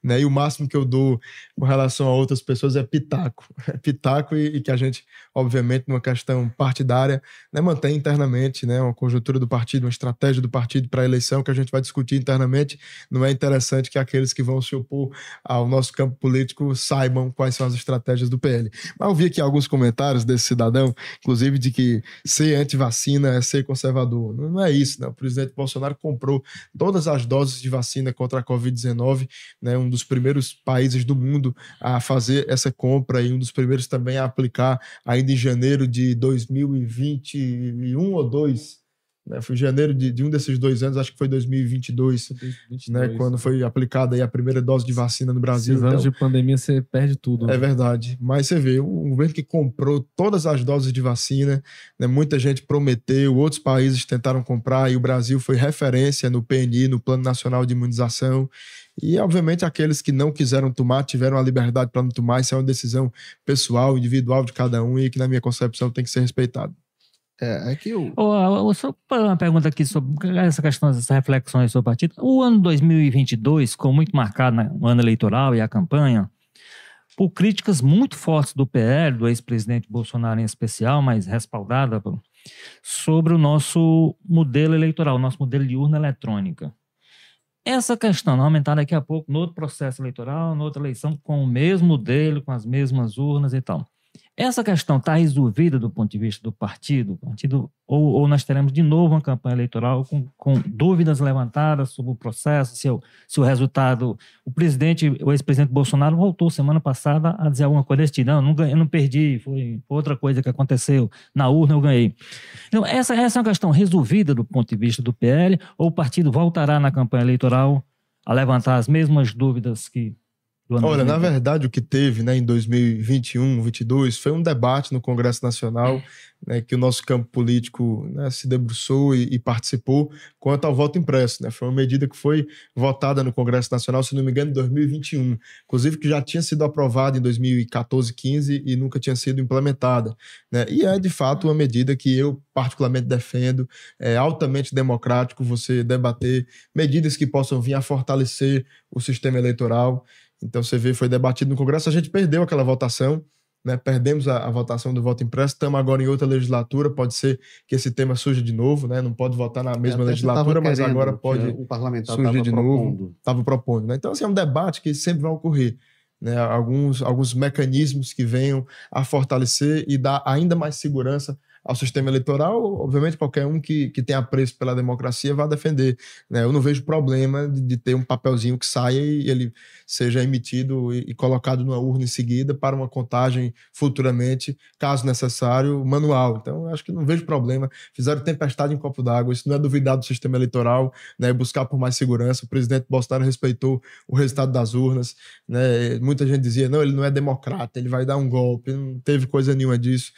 Né? E o máximo que eu dou com relação a outras pessoas é pitaco. (laughs) pitaco e, e que a gente, obviamente, numa questão partidária, né, tem internamente, né, uma conjuntura do partido, uma estratégia do partido para a eleição que a gente vai discutir internamente. Não é interessante que aqueles que vão se opor ao nosso campo político saibam quais são as estratégias do PL. Mas eu vi aqui alguns comentários desse cidadão, inclusive de que ser anti-vacina é ser conservador. Não é isso, né? O presidente Bolsonaro comprou todas as doses de vacina contra a Covid-19, né, um dos primeiros países do mundo a fazer essa compra e um dos primeiros também a aplicar ainda em janeiro de 2020 2001 ou 2, né? Foi em janeiro de, de, um desses dois anos, acho que foi 2022, 2022 né? Quando foi aplicada aí a primeira dose de vacina no Brasil. Esses anos então, de pandemia você perde tudo. Né? É verdade. Mas você vê, um governo que comprou todas as doses de vacina, né? Muita gente prometeu, outros países tentaram comprar e o Brasil foi referência no PNI, no Plano Nacional de Imunização. E, obviamente, aqueles que não quiseram tomar tiveram a liberdade para não tomar. Isso é uma decisão pessoal, individual de cada um e que, na minha concepção, tem que ser respeitado. É, é que o... Oh, só uma pergunta aqui sobre essa questão, essas reflexões sobre o partido. O ano 2022 ficou muito marcado no ano eleitoral e a campanha por críticas muito fortes do PL, do ex-presidente Bolsonaro em especial, mas respaldada por, sobre o nosso modelo eleitoral, o nosso modelo de urna eletrônica. Essa questão não aumentar daqui a pouco no outro processo eleitoral, noutra eleição, com o mesmo modelo, com as mesmas urnas e tal. Essa questão está resolvida do ponto de vista do partido, partido ou, ou, nós teremos de novo uma campanha eleitoral com, com dúvidas levantadas sobre o processo, se, o, se o resultado. O presidente, o ex-presidente Bolsonaro voltou semana passada a dizer alguma coisa desse tipo. Não, não, ganhei, não perdi, foi outra coisa que aconteceu. Na urna eu ganhei. Então, essa, essa é uma questão resolvida do ponto de vista do PL, ou o partido voltará na campanha eleitoral a levantar as mesmas dúvidas que Olha, na verdade, o que teve né, em 2021, 2022, foi um debate no Congresso Nacional né, que o nosso campo político né, se debruçou e, e, participou quanto ao voto impresso. Né? Foi uma medida que foi votada no Congresso Nacional, se não me engano, em 2021. Inclusive, que já tinha sido aprovada em 2014, 15 e nunca tinha sido implementada. Né? E é, de fato, uma medida que eu particularmente defendo. É altamente democrático você debater medidas que possam vir a fortalecer o sistema eleitoral. Então você vê, foi debatido no Congresso, a gente perdeu aquela votação, né? Perdemos a, a votação do voto impresso, estamos agora em outra legislatura, pode ser que esse tema surja de novo, né? Não pode votar na mesma legislatura, mas agora pode o parlamentar surgir de propondo. novo. Estava propondo, né? Então, assim, é um debate que sempre vai ocorrer. Né, alguns, alguns mecanismos que venham a fortalecer e dar ainda mais segurança ao sistema eleitoral, obviamente qualquer um que, que tenha apreço pela democracia vai defender. Né? Eu não vejo problema de, de, ter um papelzinho que saia e ele seja emitido e, e, colocado numa urna em seguida para uma contagem futuramente, caso necessário, manual. Então, acho que não vejo problema. Fizeram tempestade em copo d'água, isso não é duvidar do sistema eleitoral, né? buscar por mais segurança. O presidente Bolsonaro respeitou o resultado das urnas. Né? Muita gente dizia, não, ele não é democrata, ele vai dar um golpe. Não teve coisa nenhuma disso.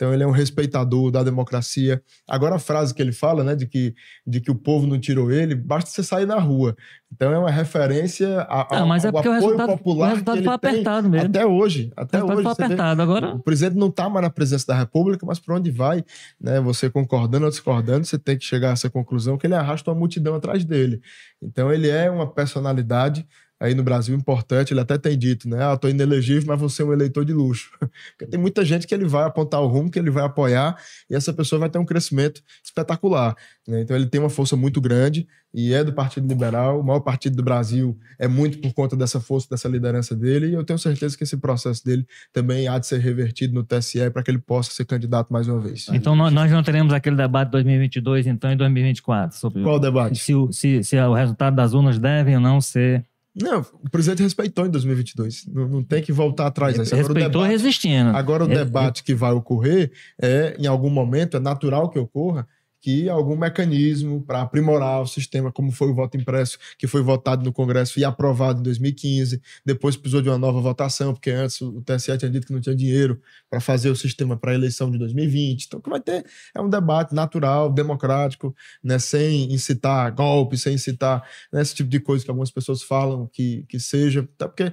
Então ele é um respeitador da democracia. Agora a frase que ele fala, né, de que, de que o povo não tirou ele, basta você sair na rua. Então é uma referência a, a, mas é porque o resultado, popular o resultado foi apertado mesmo. Até hoje, até hoje. Foi apertado vê, agora. O presidente não está mais na presidência da República, mas por onde vai, né, você concordando ou discordando, você tem que chegar a essa conclusão que ele arrasta uma multidão atrás dele. Então ele é uma personalidade aí no Brasil importante, ele até tem dito, né? Ah, tô inelegível, mas você é um eleitor de luxo. (laughs) Porque tem muita gente que ele vai apontar o rumo, que ele vai apoiar, e essa pessoa vai ter um crescimento espetacular. Né? Então ele tem uma força muito grande e é do Partido Liberal, o maior partido do Brasil é muito por conta dessa força, dessa liderança dele, e eu tenho certeza que esse processo dele também há de ser revertido no TSE para que ele possa ser candidato mais uma vez. Então nós não teremos aquele debate 2022, então, em 2024? Sobre Qual o debate? Se, se, se o resultado das urnas devem ou não ser não, o presidente respeitou em 2022. Não, não tem que voltar atrás. Né? Respeitou debate, resistindo. Agora o é, debate que vai ocorrer é, em algum momento, é natural que ocorra, que algum mecanismo para aprimorar o sistema, como foi o voto impresso, que foi votado no Congresso e aprovado em 2015, depois precisou de uma nova votação, porque antes o TSE tinha dito que não tinha dinheiro para fazer o sistema para a eleição de 2020. Então, que vai ter é um debate natural, democrático, né, sem incitar golpe, sem incitar né, esse tipo de coisa que algumas pessoas falam que, que seja, até porque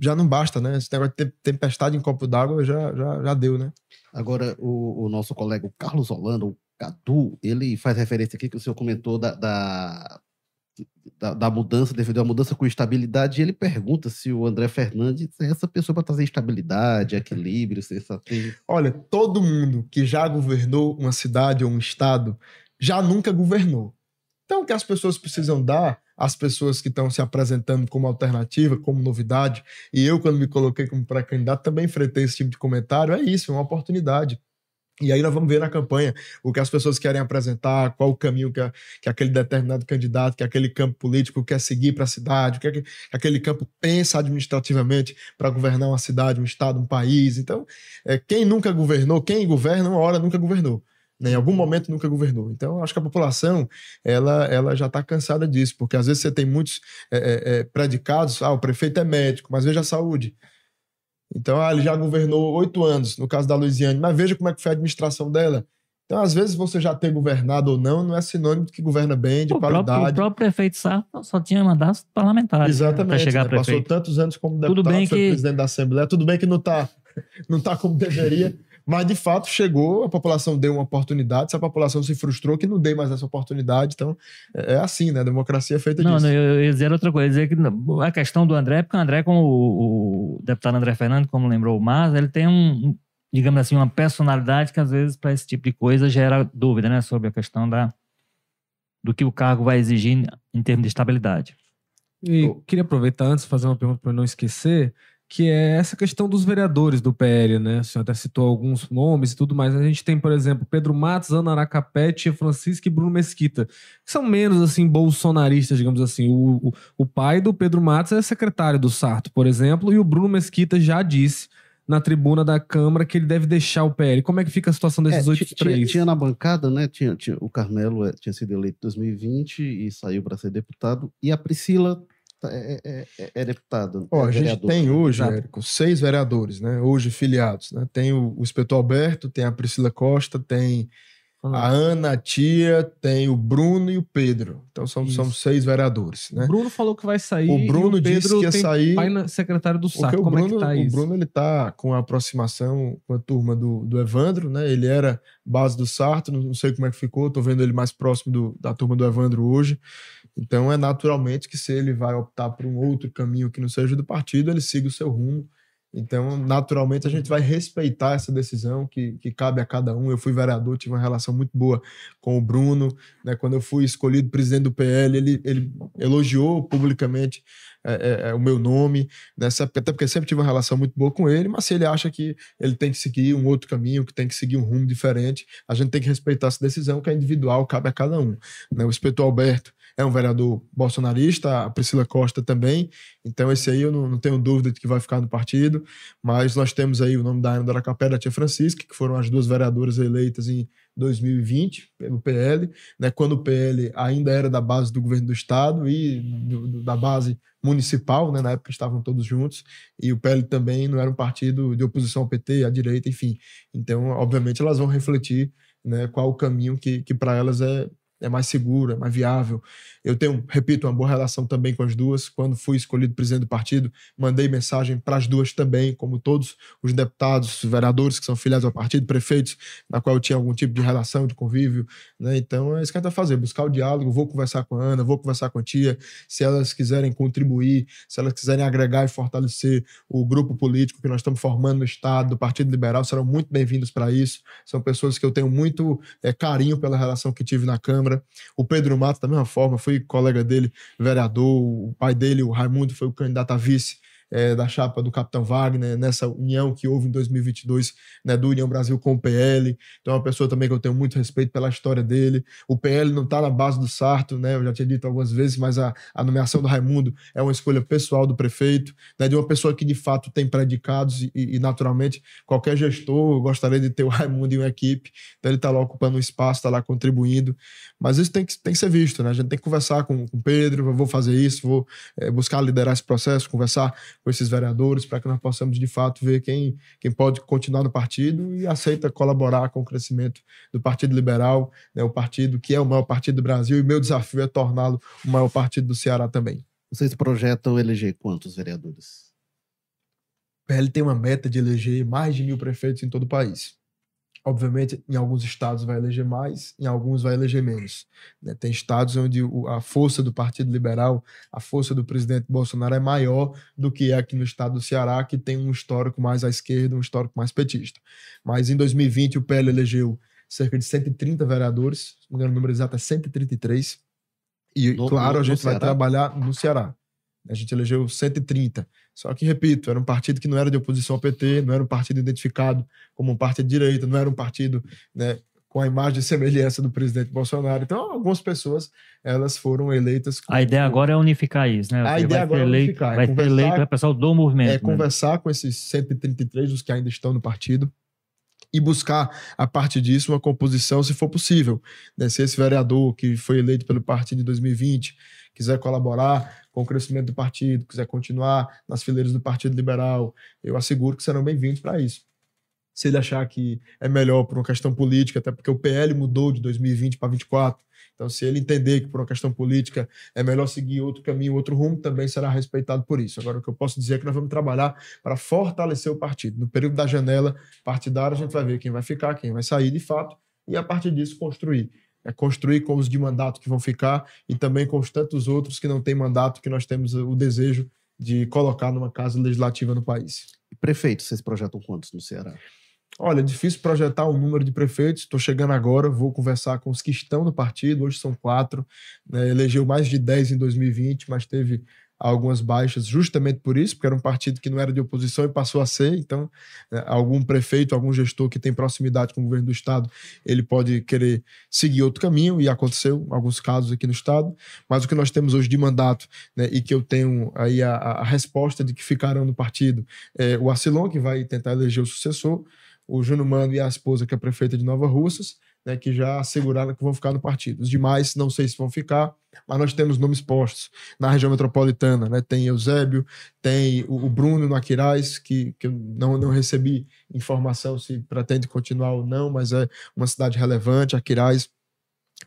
já não basta, né? Esse negócio de tempestade em copo d'água já, já, já deu, né? Agora, o, o nosso colega Carlos Holanda, Cadu, ele faz referência aqui que o senhor comentou da, da, da, da mudança, devido à mudança com estabilidade, e ele pergunta se o André Fernandes é essa pessoa para trazer estabilidade, equilíbrio, sensatez. Olha, todo mundo que já governou uma cidade ou um estado já nunca governou. Então, o que as pessoas precisam dar às pessoas que estão se apresentando como alternativa, como novidade, e eu, quando me coloquei como pré-candidato, também enfrentei esse tipo de comentário, é isso, é uma oportunidade. E aí nós vamos ver na campanha o que as pessoas querem apresentar, qual o caminho que, a, que aquele determinado candidato, que aquele campo político quer seguir para a cidade, o que, é que aquele campo pensa administrativamente para governar uma cidade, um estado, um país. Então, é, quem nunca governou, quem governa, uma hora nunca governou. Né? Em algum momento nunca governou. Então, acho que a população ela, ela já está cansada disso, porque às vezes você tem muitos é, é, predicados, ah, o prefeito é médico, mas veja a saúde. Então, ah, ele já governou oito anos, no caso da Luiziane, mas veja como é que foi a administração dela. Então, às vezes, você já ter governado ou não, não é sinônimo de que governa bem, de o qualidade. Próprio, o próprio prefeito Sá só tinha mandatos parlamentares. Exatamente. Para chegar né? Passou tantos anos como deputado, Tudo bem foi que- presidente da Assembleia. Tudo bem que não está (laughs) não tá como deveria, mas de fato chegou, a população deu uma oportunidade. Se a população se frustrou, que não dê mais essa oportunidade. Então, é é assim, né? A democracia é feita Não, disso. não, eu eu ia dizer outra coisa, dizer que a questão do André, porque o André, como o, o deputado André Fernando, como lembrou o Mas, ele tem um, digamos assim, uma personalidade que às vezes para esse tipo de coisa gera dúvida, né, sobre a questão da do que o cargo vai exigir em termos de estabilidade. E Eu- queria aproveitar antes de fazer uma pergunta para não esquecer, que é essa questão dos vereadores do PL, né? O senhor até citou alguns nomes e tudo mais. A gente tem, por exemplo, Pedro Matos, Ana Aracapé, Tia Francisca e Bruno Mesquita, que são menos, assim, bolsonaristas, digamos assim. O, o, o pai do Pedro Matos é secretário do Sarto, por exemplo, e o Bruno Mesquita já disse na tribuna da Câmara que ele deve deixar o PL. Como é que fica a situação É, desses oito tinha, três? tinha na bancada, né? Tinha, tinha- o Carmelo eh, tinha sido eleito em 2020 e saiu para ser deputado, e a Priscila é, é- é- é deputada. Ó, é a gente vereadora. tem hoje. Érico, seis vereadores, né? Hoje filiados. Né? Tem o, o Espetor Alberto, tem a Priscila Costa, tem a Ana, a Tia, tem o Bruno e o Pedro. Então são, são seis vereadores, né? O Bruno falou que vai sair. O Bruno o disse que ia sair- Pai na- secretário do o Como Bruno, é que tá o isso? Bruno ele tá com a aproximação com a turma do, do Evandro, né? Ele era base do Sarto, não, não sei como é que ficou, tô vendo ele mais próximo do- da turma do Evandro hoje. Então é naturalmente que se ele vai optar por um outro caminho que não seja do partido, ele siga o seu rumo. Então, naturalmente, a gente vai respeitar essa decisão que, que cabe a cada um. Eu fui vereador, tive uma relação muito boa com o Bruno. Né? Quando eu fui escolhido presidente do PL, ele, ele elogiou publicamente é, é, é, o meu nome, né? Sabe- até porque sempre tive uma relação muito boa com ele, mas se ele acha que ele tem que seguir um outro caminho, que tem que seguir um rumo diferente, a gente tem que respeitar essa decisão, que é individual, cabe a cada um. Né? O Espetor Alberto é um vereador bolsonarista, a Priscila Costa também, então esse aí eu não, não tenho dúvida de que vai ficar no partido, mas nós temos aí o nome da Ana da Aracapé e da Tia Francisca, que foram as duas vereadoras eleitas em 2020 pelo PL, né, quando o PL ainda era da base do governo do estado e do- do- da base municipal, né, na época estavam todos juntos, e o PL também não era um partido de oposição ao PT, à direita, enfim. Então, obviamente, elas vão refletir né, qual o caminho que, que para elas é, é mais seguro, é mais viável. Eu tenho, repito, uma boa relação também com as duas. Quando fui escolhido presidente do partido, mandei mensagem para as duas também, como todos os deputados, vereadores que são filiados ao partido, prefeitos, na qual eu tinha algum tipo de relação, de convívio. Né? Então é isso que a gente vai fazer, buscar o diálogo. Vou conversar com a Ana, vou conversar com a tia. Se elas quiserem contribuir, se elas quiserem agregar e fortalecer o grupo político que nós estamos formando no Estado, do Partido Liberal, serão muito bem-vindos para isso. São pessoas que eu tenho muito eh, carinho pela relação que tive na Câmara. O Pedro Mato, da mesma forma, fui colega dele, vereador. O pai dele, o Raimundo, foi o candidato a vice é, da chapa do Capitão Wagner, nessa união que houve em 2022, né, do União Brasil com o PL. Então, é uma pessoa também que eu tenho muito respeito pela história dele. O PL não está na base do Sarto, né, eu já tinha dito algumas vezes, mas a, a nomeação do Raimundo é uma escolha pessoal do prefeito, né, de uma pessoa que de fato tem predicados e, e naturalmente, qualquer gestor gostaria de ter o Raimundo em uma equipe, então ele está lá ocupando um espaço, está lá contribuindo. Mas isso tem que, tem que ser visto, né? A gente tem que conversar com o Pedro, vou fazer isso, vou é, buscar liderar esse processo, conversar com esses vereadores para que nós possamos, de fato, ver quem, quem pode continuar no partido e aceita colaborar com o crescimento do Partido Liberal, né? o partido que é o maior partido do Brasil, e meu desafio é torná-lo o maior partido do Ceará também. Vocês projetam eleger quantos vereadores? O PL tem uma meta de eleger mais de mil prefeitos em todo o país. Obviamente, em alguns estados vai eleger mais, em alguns vai eleger menos. Né? Tem estados onde a força do Partido Liberal, a força do presidente Bolsonaro é maior do que é aqui no estado do Ceará, que tem um histórico mais à esquerda, um histórico mais petista. Mas em 2020 o PL elegeu cerca de 130 vereadores, não me engano, o número exato é 133. E, no, claro, no, a gente vai trabalhar no Ceará. A gente elegeu 130. Só que, repito, era um partido que não era de oposição ao PT, não era um partido identificado como um partido de direita, não era um partido né, com a imagem e semelhança do presidente Bolsonaro. Então, algumas pessoas elas foram eleitas. Com... A ideia agora é unificar isso, né? A ideia agora é unificar. Vai ser eleito o pessoal do movimento. É né? conversar com esses 133, os que ainda estão no partido, e buscar, a partir disso, uma composição, se for possível. Né? Se esse vereador que foi eleito pelo partido em 2020 quiser colaborar com o crescimento do partido, quiser continuar nas fileiras do Partido Liberal, eu asseguro que serão bem-vindos para isso. Se ele achar que é melhor por uma questão política, até porque o PL mudou de 2020 para 2024, então se ele entender que por uma questão política é melhor seguir outro caminho, outro rumo, também será respeitado por isso. Agora, o que eu posso dizer é que nós vamos trabalhar para fortalecer o partido. No período da janela partidária, a gente vai ver quem vai ficar, quem vai sair de fato, e a partir disso construir é construir com os de mandato que vão ficar e também com os tantos outros que não têm mandato, que nós temos o desejo de colocar numa casa legislativa no país. E prefeitos, vocês projetam quantos no Ceará? Olha, é difícil projetar o um número de prefeitos. Estou chegando agora, vou conversar com os que estão no partido. Hoje são quatro. Né? Elegeu mais de dez em 2020, mas teve algumas baixas justamente por isso, porque era um partido que não era de oposição e passou a ser. Então, né, algum prefeito, algum gestor que tem proximidade com o governo do estado, ele pode querer seguir outro caminho e aconteceu alguns casos aqui no estado. Mas o que nós temos hoje de mandato né, e que eu tenho aí a, a resposta de que ficarão no partido é o Arcilon, que vai tentar eleger o sucessor, o Júnior Mano e a esposa, que é prefeita de Nova Russas, né, que já asseguraram que vão ficar no partido. Os demais, não sei se vão ficar, mas nós temos nomes postos na região metropolitana. Né? Tem Eusébio, tem o, o Bruno no Aquiraz, que, que eu não, não recebi informação se pretende continuar ou não, mas é uma cidade relevante, Aquiraz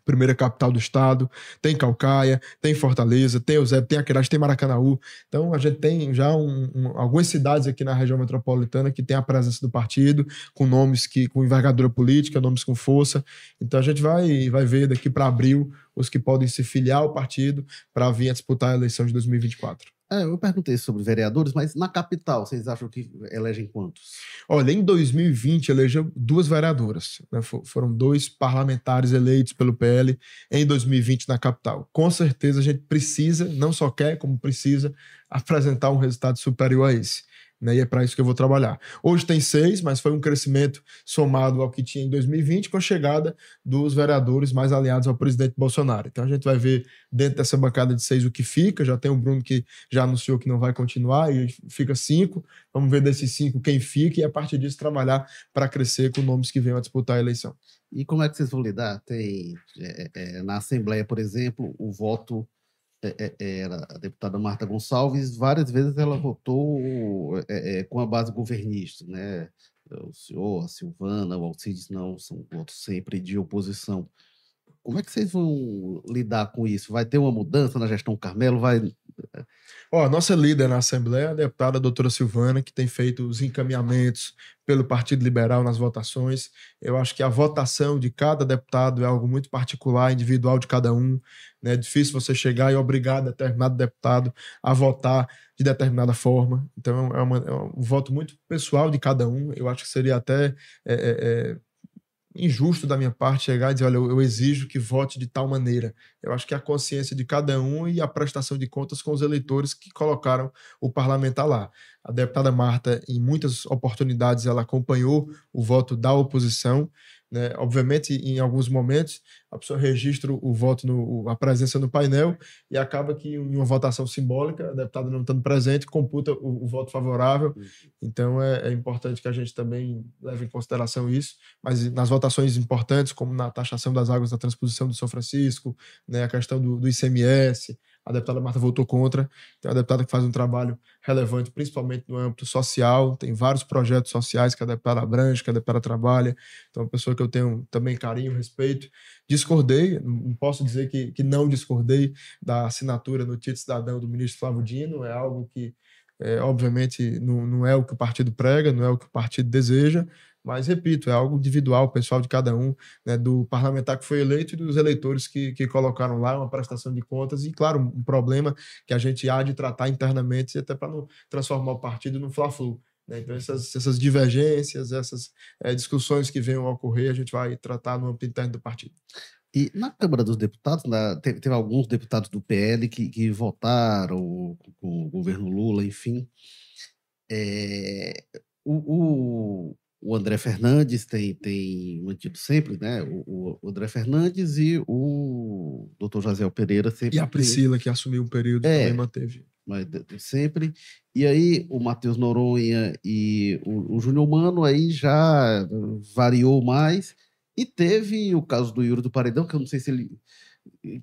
primeira capital do estado, tem Calcaia, tem Fortaleza, tem Eusébio, tem Aquirás, tem Maracanaú. Então a gente tem já um, um, algumas cidades aqui na região metropolitana que tem a presença do partido, com nomes que com envergadura política, nomes com força. Então a gente vai, vai ver daqui para abril os que podem se filiar ao partido para vir a disputar a eleição de 2024. É, eu perguntei sobre vereadores, mas na capital, vocês acham que elegem quantos? Olha, em 2020 elegeu duas vereadoras. Né? Foram dois parlamentares eleitos pelo PL em 2020 na capital. Com certeza a gente precisa, não só quer, como precisa, apresentar um resultado superior a esse né? E é para isso que eu vou trabalhar. Hoje tem seis, mas foi um crescimento somado ao que tinha em 2020 com a chegada dos vereadores mais alinhados ao presidente Bolsonaro. Então a gente vai ver dentro dessa bancada de seis o que fica. Já tem o Bruno que já anunciou que não vai continuar e fica cinco. Vamos ver desses cinco quem fica e a partir disso trabalhar para crescer com nomes que venham a disputar a eleição. E como é que vocês vão lidar? Tem é, é, na Assembleia, por exemplo, o voto é, é, é, era a deputada Marta Gonçalves, várias vezes ela votou é, é, com a base governista, né? O senhor, a Silvana, o Alcides não, são votos sempre de oposição. Como é que vocês vão lidar com isso? Vai ter uma mudança na gestão Carmelo? Vai Ó, a nossa líder na Assembleia, a deputada doutora Silvana, que tem feito os encaminhamentos pelo Partido Liberal nas votações. Eu acho que a votação de cada deputado é algo muito particular, individual de cada um. Né? É difícil você chegar e obrigar determinado deputado a votar de determinada forma. Então, é, uma, é um voto muito pessoal de cada um. Eu acho que seria até. É, é, é injusto da minha parte chegar e dizer, olha, eu, eu exijo que vote de tal maneira. Eu acho que é a consciência de cada um e a prestação de contas com os eleitores que colocaram o parlamentar lá. A deputada Marta, em muitas oportunidades, ela acompanhou o voto da oposição né? Obviamente, em alguns momentos, a pessoa registra o voto, no, a presença no painel e acaba que, em uma votação simbólica, a deputada não estando presente, computa o, o voto favorável. Então, é, é, importante que a gente também leve em consideração isso. Mas nas votações importantes, como na taxação das águas da transposição do São Francisco, né, a questão do, do ICMS, a deputada Marta votou contra. Tem uma deputada que faz um trabalho relevante, principalmente no âmbito social. Tem vários projetos sociais que a deputada abrange, que a deputada trabalha. Então, é uma pessoa que eu tenho também carinho, respeito. Discordei, não posso dizer que, que não discordei da assinatura no título cidadão do ministro Flávio Dino. É algo que, é, obviamente, não, não é o que o partido prega, não é o que o partido deseja. Mas, repito, é algo individual, pessoal de cada um, né, do parlamentar que foi eleito e dos eleitores que, que colocaram lá uma prestação de contas. E, claro, um problema que a gente há de tratar internamente, até para não transformar o partido no fla-flu. Né? Então, essas, essas divergências, essas é, discussões que venham a ocorrer, a gente vai tratar no âmbito interno do partido. E na Câmara dos Deputados, na, teve, teve, alguns deputados do PL que, que votaram com o governo Lula, enfim. É, o, o André Fernandes tem, tem mantido sempre, né? O, o André Fernandes e o doutor Jaziel Pereira sempre. E a Priscila, que assumiu o período, é, também manteve. Mas sempre. E aí o Matheus Noronha e o, o Júnior Mano aí já variou mais. E teve o caso do Yuri do Paredão, que eu não sei se ele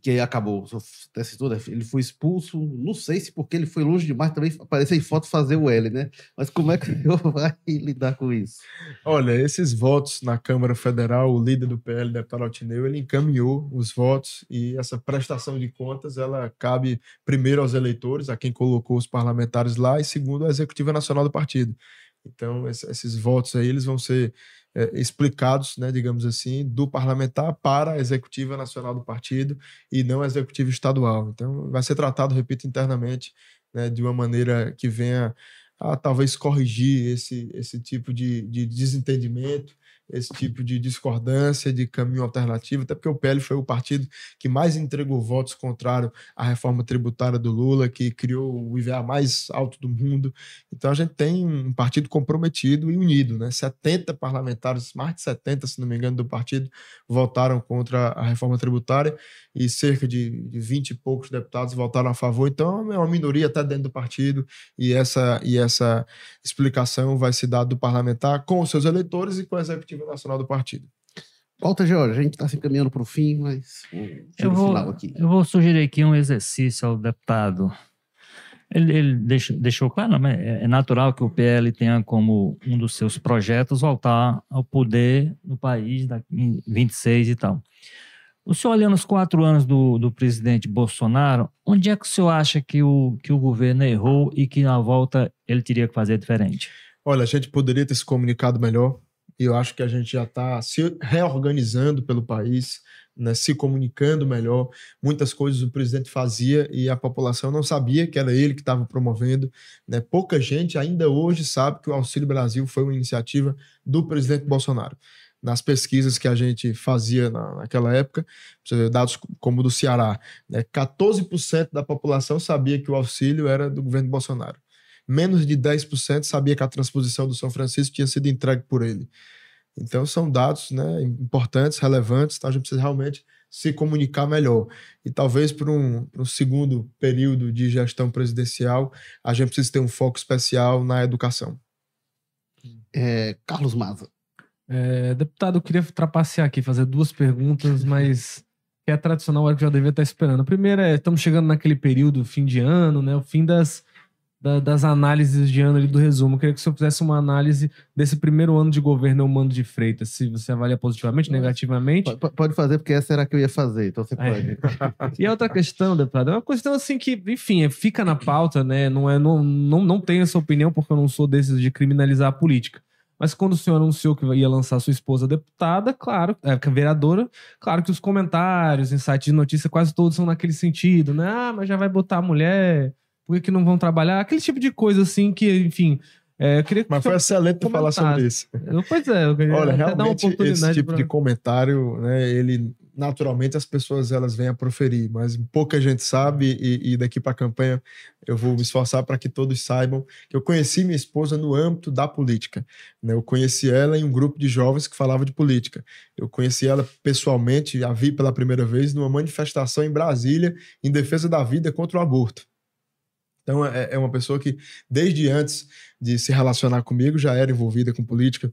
que acabou, até citou, ele foi expulso, não sei se porque ele foi longe demais, também apareceu em foto fazer o L, né? Mas como é que (laughs) eu vai lidar com isso? Olha, esses votos na Câmara Federal, o líder do PL, deputado Altineu, ele encaminhou os votos e essa prestação de contas, ela cabe primeiro aos eleitores, a quem colocou os parlamentares lá, e segundo à Executiva Nacional do partido. Então, esses votos aí, eles vão ser explicados, né, digamos assim, do parlamentar para a executiva nacional do partido e não a executiva estadual. Então, vai ser tratado, repito, internamente, né, de uma maneira que venha a talvez corrigir esse, esse tipo de, de desentendimento esse tipo de discordância, de caminho alternativo, até porque o PL foi o partido que mais entregou votos contrário à reforma tributária do Lula, que criou o IVA mais alto do mundo. Então a gente tem um partido comprometido e unido, né? 70 parlamentares, mais de 70, se não me engano, do partido votaram contra a reforma tributária e cerca de, de 20 e poucos deputados votaram a favor. Então é uma minoria até dentro do partido e essa, e essa explicação vai se dar do parlamentar com os seus eleitores e com a executiva Nacional do partido. Walter George, a gente está se encaminhando para o fim, mas eu vou, eu vou sugerir aqui um exercício ao deputado. Ele, ele deixou, deixou claro, mas é, é natural que o PL tenha como um dos seus projetos voltar ao poder no país em 26 e tal. O senhor olhando os quatro anos do, do presidente Bolsonaro, onde é que o senhor acha que o, que o governo errou e que na volta ele teria que fazer diferente? Olha, a gente poderia ter se comunicado melhor, e eu acho que a gente já está se reorganizando pelo país, né, se comunicando melhor. Muitas coisas o presidente fazia e a população não sabia que era ele que estava promovendo. Né? Pouca gente ainda hoje sabe que o Auxílio Brasil foi uma iniciativa do presidente Bolsonaro. Nas pesquisas que a gente fazia na, naquela época, dados como o do Ceará, né, 14% da população sabia que o auxílio era do governo Bolsonaro menos de 10% sabia que a transposição do São Francisco tinha sido entregue por ele. Então, são dados né, importantes, relevantes, então a gente precisa realmente se comunicar melhor. E talvez para um, um, segundo período de gestão presidencial, a gente precisa ter um foco especial na educação. É, Carlos Maza. É, deputado, eu queria trapacear aqui, fazer duas perguntas, mas que é tradicional, hora que já devia estar esperando. A primeira é, estamos chegando naquele período, fim de ano, né, o fim das da, das análises de ano ali do resumo. Eu queria que o senhor fizesse uma análise desse primeiro ano de governo Mando de Freitas, se você avalia positivamente, negativamente. Pode fazer, porque essa era a que eu ia fazer, então você é. pode. É. (laughs) e a outra questão, deputado, é uma questão assim que, enfim, é, fica na pauta, né? Não, é, não, não, não tenho essa opinião, porque eu não sou desses de criminalizar a política. Mas quando o senhor anunciou que ia lançar sua esposa deputada, claro, é, vereadora, claro que os comentários em sites de notícia quase todos são naquele sentido, né? Ah, mas já vai botar a mulher por que, que não vão trabalhar? Aquele tipo de coisa assim que, enfim, É, eu queria que Mas foi excelente tu falar sobre isso. Pois é, eu queria Olha, realmente esse tipo pra- de comentário, né, ele naturalmente as pessoas elas vêm a proferir, mas pouca gente sabe e, e daqui para a campanha eu vou me esforçar para que todos saibam que eu conheci minha esposa no âmbito da política. né? Eu conheci ela em um grupo de jovens que falava de política. Eu conheci ela pessoalmente, a vi pela primeira vez numa manifestação em Brasília em defesa da vida contra o aborto. Então é, é uma pessoa que desde antes de se relacionar comigo já era envolvida com política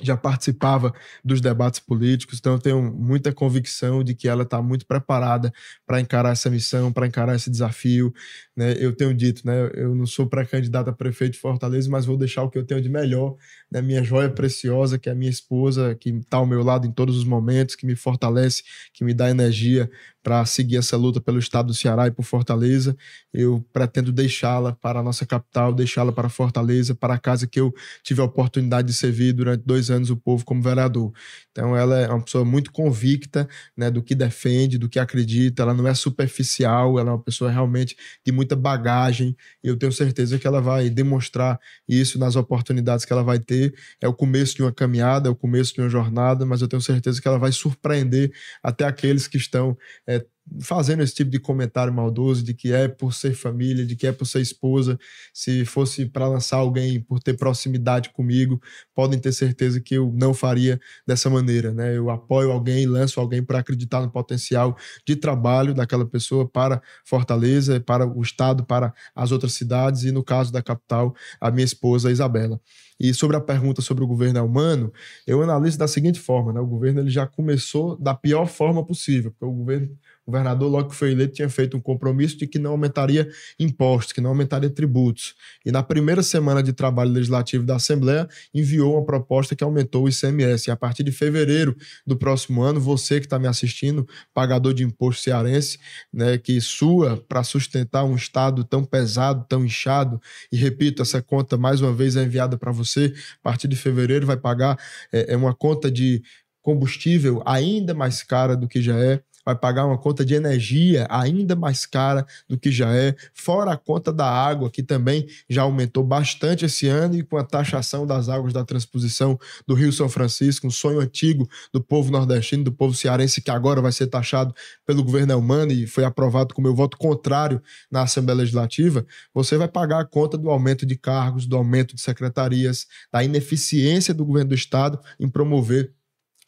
já participava dos debates políticos, então eu tenho muita convicção de que ela está muito preparada para encarar essa missão, para encarar esse desafio. Né? Eu tenho dito, né? eu não sou pré-candidato a prefeito de Fortaleza, mas vou deixar o que eu tenho de melhor, né? minha joia preciosa, que é a minha esposa, que está ao meu lado em todos os momentos, que me fortalece, que me dá energia para seguir essa luta pelo estado do Ceará e por Fortaleza. Eu pretendo deixá-la para a nossa capital, deixá-la para Fortaleza, para a casa que eu tive a oportunidade de servir durante dois anos o povo como vereador. Então, ela é uma pessoa muito convicta né, do que defende, do que acredita. Ela não é superficial, ela é uma pessoa realmente de muita bagagem. E eu tenho certeza que ela vai demonstrar isso nas oportunidades que ela vai ter. É o começo de uma caminhada, é o começo de uma jornada, mas eu tenho certeza que ela vai surpreender até aqueles que estão. é, fazendo esse tipo de comentário maldoso de que é por ser família, de que é por ser esposa, se fosse para lançar alguém por ter proximidade comigo, podem ter certeza que eu não faria dessa maneira, né? Eu apoio alguém, lanço alguém para acreditar no potencial de trabalho daquela pessoa para Fortaleza, para o estado, para as outras cidades e no caso da capital, a minha esposa Isabela. E sobre a pergunta sobre o governo é humano, eu analiso da seguinte forma, né? O governo ele já começou da pior forma possível, porque o governo governador, logo que foi eleito, tinha feito um compromisso de que não aumentaria impostos, que não aumentaria tributos. E na primeira semana de trabalho legislativo da Assembleia, enviou uma proposta que aumentou o ICMS. E a partir de fevereiro do próximo ano, você que está me assistindo, pagador de imposto cearense, né, que sua para sustentar um Estado tão pesado, tão inchado, e repito, essa conta mais uma vez é enviada para você, a partir de fevereiro vai pagar é, é uma conta de combustível ainda mais cara do que já é, vai pagar uma conta de energia ainda mais cara do que já é, fora a conta da água, que também já aumentou bastante esse ano, e com a taxação das águas da transposição do Rio São Francisco, um sonho antigo do povo nordestino, do povo cearense, que agora vai ser taxado pelo governo Elmano e foi aprovado com meu voto contrário na Assembleia Legislativa, você vai pagar a conta do aumento de cargos, do aumento de secretarias, da ineficiência do governo do Estado em promover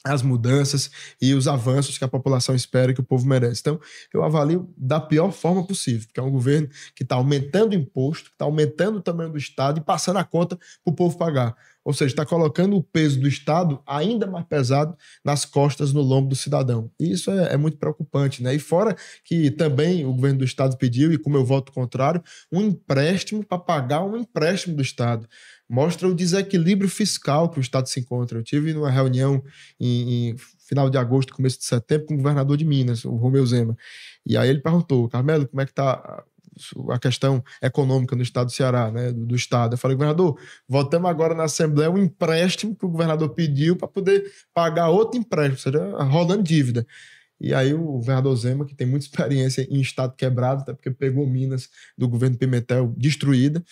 as mudanças e os avanços que a população espera e que o povo merece. Então, eu avalio da pior forma possível, porque é um governo que está aumentando o imposto, está aumentando o tamanho do Estado e passando a conta para o povo pagar. Ou seja, está colocando o peso do Estado ainda mais pesado nas costas, no lombo do cidadão. E isso é, é muito preocupante. Né? E fora que também o governo do Estado pediu, e com meu voto contrário, um empréstimo para pagar um empréstimo do Estado mostra o desequilíbrio fiscal que o Estado se encontra. Eu tive numa reunião em, em, final de agosto, começo de setembro, com o governador de Minas, o Romeu Zema. E aí ele perguntou, Carmelo, como é que está a questão econômica no estado do Ceará, né, do, do estado. Eu falei, governador, votamos agora na Assembleia um empréstimo que o governador pediu para poder pagar outro empréstimo, ou seja, rolando dívida. E aí o governador Zema, que tem muita experiência em estado quebrado, até porque pegou Minas do governo Pimentel destruída,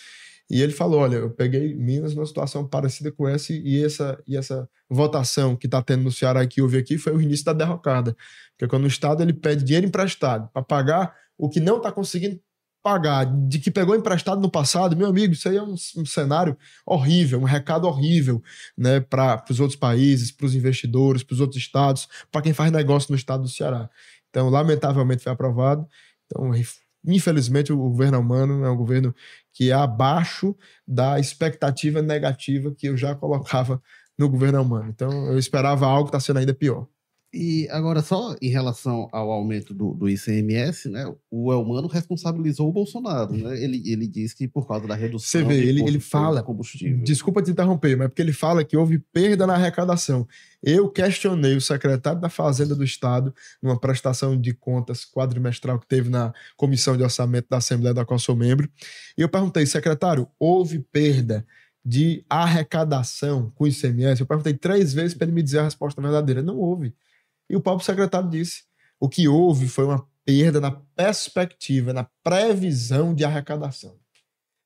e ele falou: olha, eu peguei Minas numa situação parecida com essa, e essa, e essa votação que está tendo no Ceará que houve aqui foi o início da derrocada. Porque quando o Estado ele pede dinheiro emprestado para pagar o que não está conseguindo pagar, de que pegou emprestado no passado, meu amigo, isso aí é um, um cenário horrível, um recado horrível né, para os outros países, para os investidores, para os outros estados, para quem faz negócio no estado do Ceará. Então, lamentavelmente, foi aprovado. Então, infelizmente, o governo humano é um governo que é abaixo da expectativa negativa que eu já colocava no governo humano. Então, eu esperava algo que está sendo ainda pior. E agora, só em relação ao aumento do, do ICMS, né? O Elmano responsabilizou o Bolsonaro, né? Ele, ele diz que por causa da redução. Você vê, ele, ele fala. Combustível. Desculpa te interromper, mas porque ele fala que houve perda na arrecadação. Eu questionei o secretário da Fazenda do Estado numa prestação de contas quadrimestral que teve na Comissão de Orçamento da Assembleia da qual sou membro. E eu perguntei, secretário, houve perda de arrecadação com o ICMS? Eu perguntei três vezes para ele me dizer a resposta verdadeira. Não houve. E o próprio secretário disse: o que houve foi uma perda na perspectiva, na previsão de arrecadação.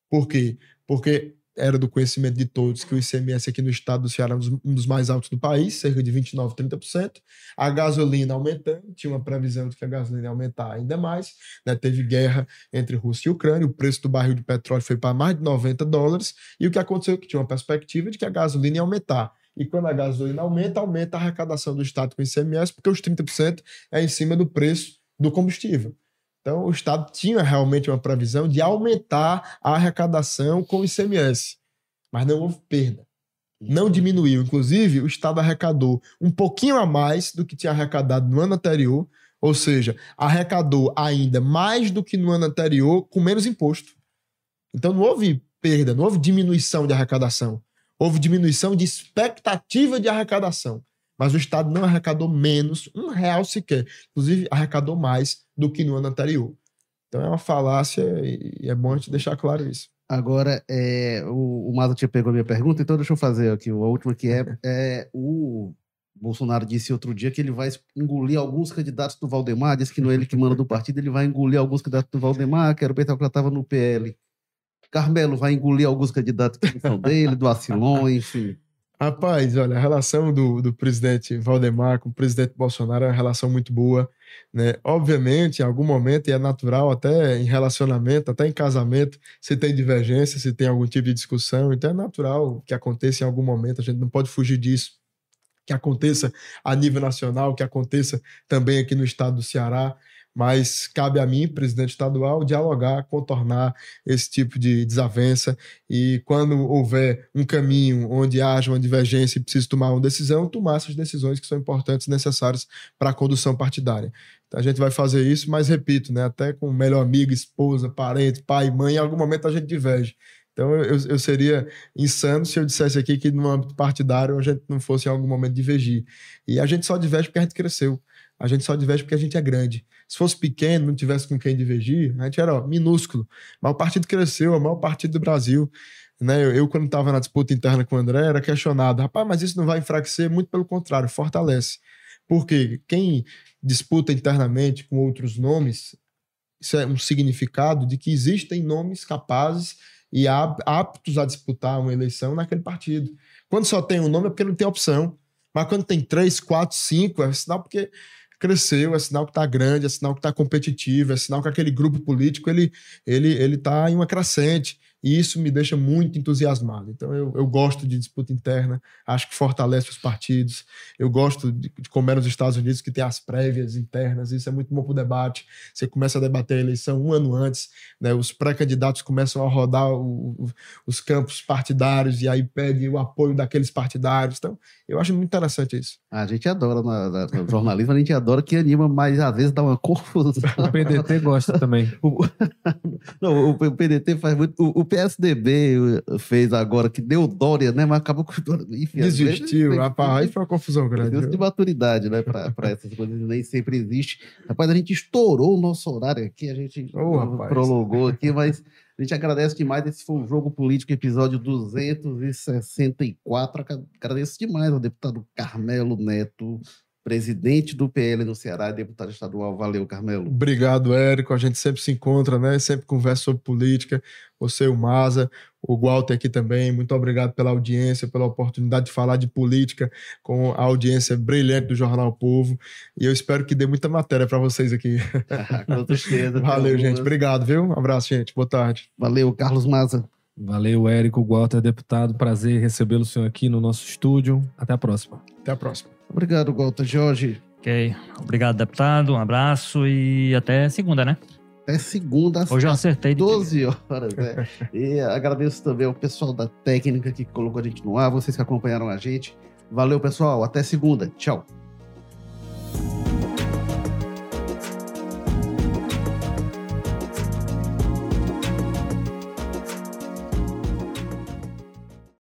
Por quê? Porque era do conhecimento de todos que o ICMS aqui no estado do Ceará é um dos mais altos do país, cerca de 29%, 30%. A gasolina aumentando, tinha uma previsão de que a gasolina ia aumentar ainda mais. Né? Teve guerra entre Rússia e Ucrânia, o preço do barril de petróleo foi para mais de 90 dólares, e o que aconteceu? Que tinha uma perspectiva de que a gasolina ia aumentar. E quando a gasolina aumenta, aumenta a arrecadação do Estado com ICMS, porque os 30% é em cima do preço do combustível. Então, o Estado tinha realmente uma previsão de aumentar a arrecadação com o ICMS, mas não houve perda. Não diminuiu. Inclusive, o Estado arrecadou um pouquinho a mais do que tinha arrecadado no ano anterior, ou seja, arrecadou ainda mais do que no ano anterior com menos imposto. Então, não houve perda, não houve diminuição de arrecadação. Houve diminuição de expectativa de arrecadação mas o Estado não arrecadou menos, um real sequer. Inclusive, arrecadou mais do que no ano anterior. Então é uma falácia e é bom a gente deixar claro isso. Agora, é, o, o Maza tinha pegou a minha pergunta, então deixa eu fazer aqui a última, que é, (laughs) é o Bolsonaro disse outro dia que ele vai engolir alguns candidatos do Valdemar, disse que não é ele que manda do partido, ele vai engolir alguns candidatos do Valdemar, que era o Betal que estava no PL. Carmelo vai engolir alguns candidatos que são dele, do Acilon, enfim. Rapaz, olha, a relação do, do presidente Valdemar com o presidente Bolsonaro é uma relação muito boa, né? Obviamente, em algum momento, e é natural até em relacionamento, até em casamento, se tem divergência, se tem algum tipo de discussão, então é natural que aconteça em algum momento, a gente não pode fugir disso. Que aconteça a nível nacional, que aconteça também aqui no estado do Ceará mas cabe a mim, presidente estadual, dialogar, contornar esse tipo de desavença e quando houver um caminho onde haja uma divergência e precise tomar uma decisão, tomar essas decisões que são importantes e necessárias para a condução partidária. Então a gente vai fazer isso, mas repito, né, até com melhor amigo, esposa, parente, pai, mãe, em algum momento a gente diverge. Então eu, eu seria insano se eu dissesse aqui que no âmbito partidário a gente não fosse em algum momento divergir. E a gente só diverge porque a gente cresceu. A gente só diverge porque a gente é grande. Se fosse pequeno, não tivesse com quem divergir, a gente era ó, minúsculo. Mas o partido cresceu, é o maior partido do Brasil. Né? Eu, eu quando estava na disputa interna com o André, era questionado. Rapaz, mas isso não vai enfraquecer? Muito pelo contrário, fortalece. Porque quem disputa internamente com outros nomes, isso é um significado de que existem nomes capazes e aptos a disputar uma eleição naquele partido. Quando só tem um nome é porque não tem opção. Mas quando tem três, quatro, cinco, é sinal porque cresceu, é sinal que está grande, é sinal que está competitivo, é sinal que aquele grupo político ele ele ele está em uma crescente. E isso me deixa muito entusiasmado. Então, eu, eu gosto de disputa interna, acho que fortalece os partidos. Eu gosto de, de como é nos Estados Unidos, que tem as prévias internas, isso é muito bom para o debate. Você começa a debater a eleição um ano antes, né? os pré-candidatos começam a rodar o, o, os campos partidários e aí pede o apoio daqueles partidários. Então, eu acho muito interessante isso. A gente adora no jornalismo, a gente adora que anima, mas às vezes dá uma confusão. O PDT gosta também. (laughs) Não, o PDT faz muito. O, PSDB fez agora, que deu Dória, né? Mas acabou com Enfim, Desistiu, vezes, rapaz, aí foi uma confusão grande. de maturidade, né? Para essas coisas nem sempre existe. Rapaz, a gente estourou o nosso horário aqui, a gente oh, prolongou aqui, mas a gente agradece demais. Esse foi o Jogo Político, episódio 264. Agradeço demais ao deputado Carmelo Neto presidente do PL no Ceará e deputado estadual. Valeu, Carmelo. Obrigado, Érico. A gente sempre se encontra, né? Sempre conversa sobre política. Você, o Maza, o Walter aqui também. Muito obrigado pela audiência, pela oportunidade de falar de política com a audiência brilhante do Jornal Povo. E eu espero que dê muita matéria para vocês aqui. (laughs) com certeza. (laughs) Valeu, gente. Obrigado, viu? Um abraço, gente. Boa tarde. Valeu, Carlos Maza. Valeu, Érico Walter, deputado. Prazer recebê-lo senhor aqui no nosso estúdio. Até a próxima. Até a próxima. Obrigado, Walter Jorge. Ok. Obrigado, deputado. Um abraço e até segunda, né? Até segunda. Hoje eu acertei. 12 horas, né? (laughs) e agradeço também ao pessoal da técnica que colocou a gente no ar, vocês que acompanharam a gente. Valeu, pessoal. Até segunda. Tchau.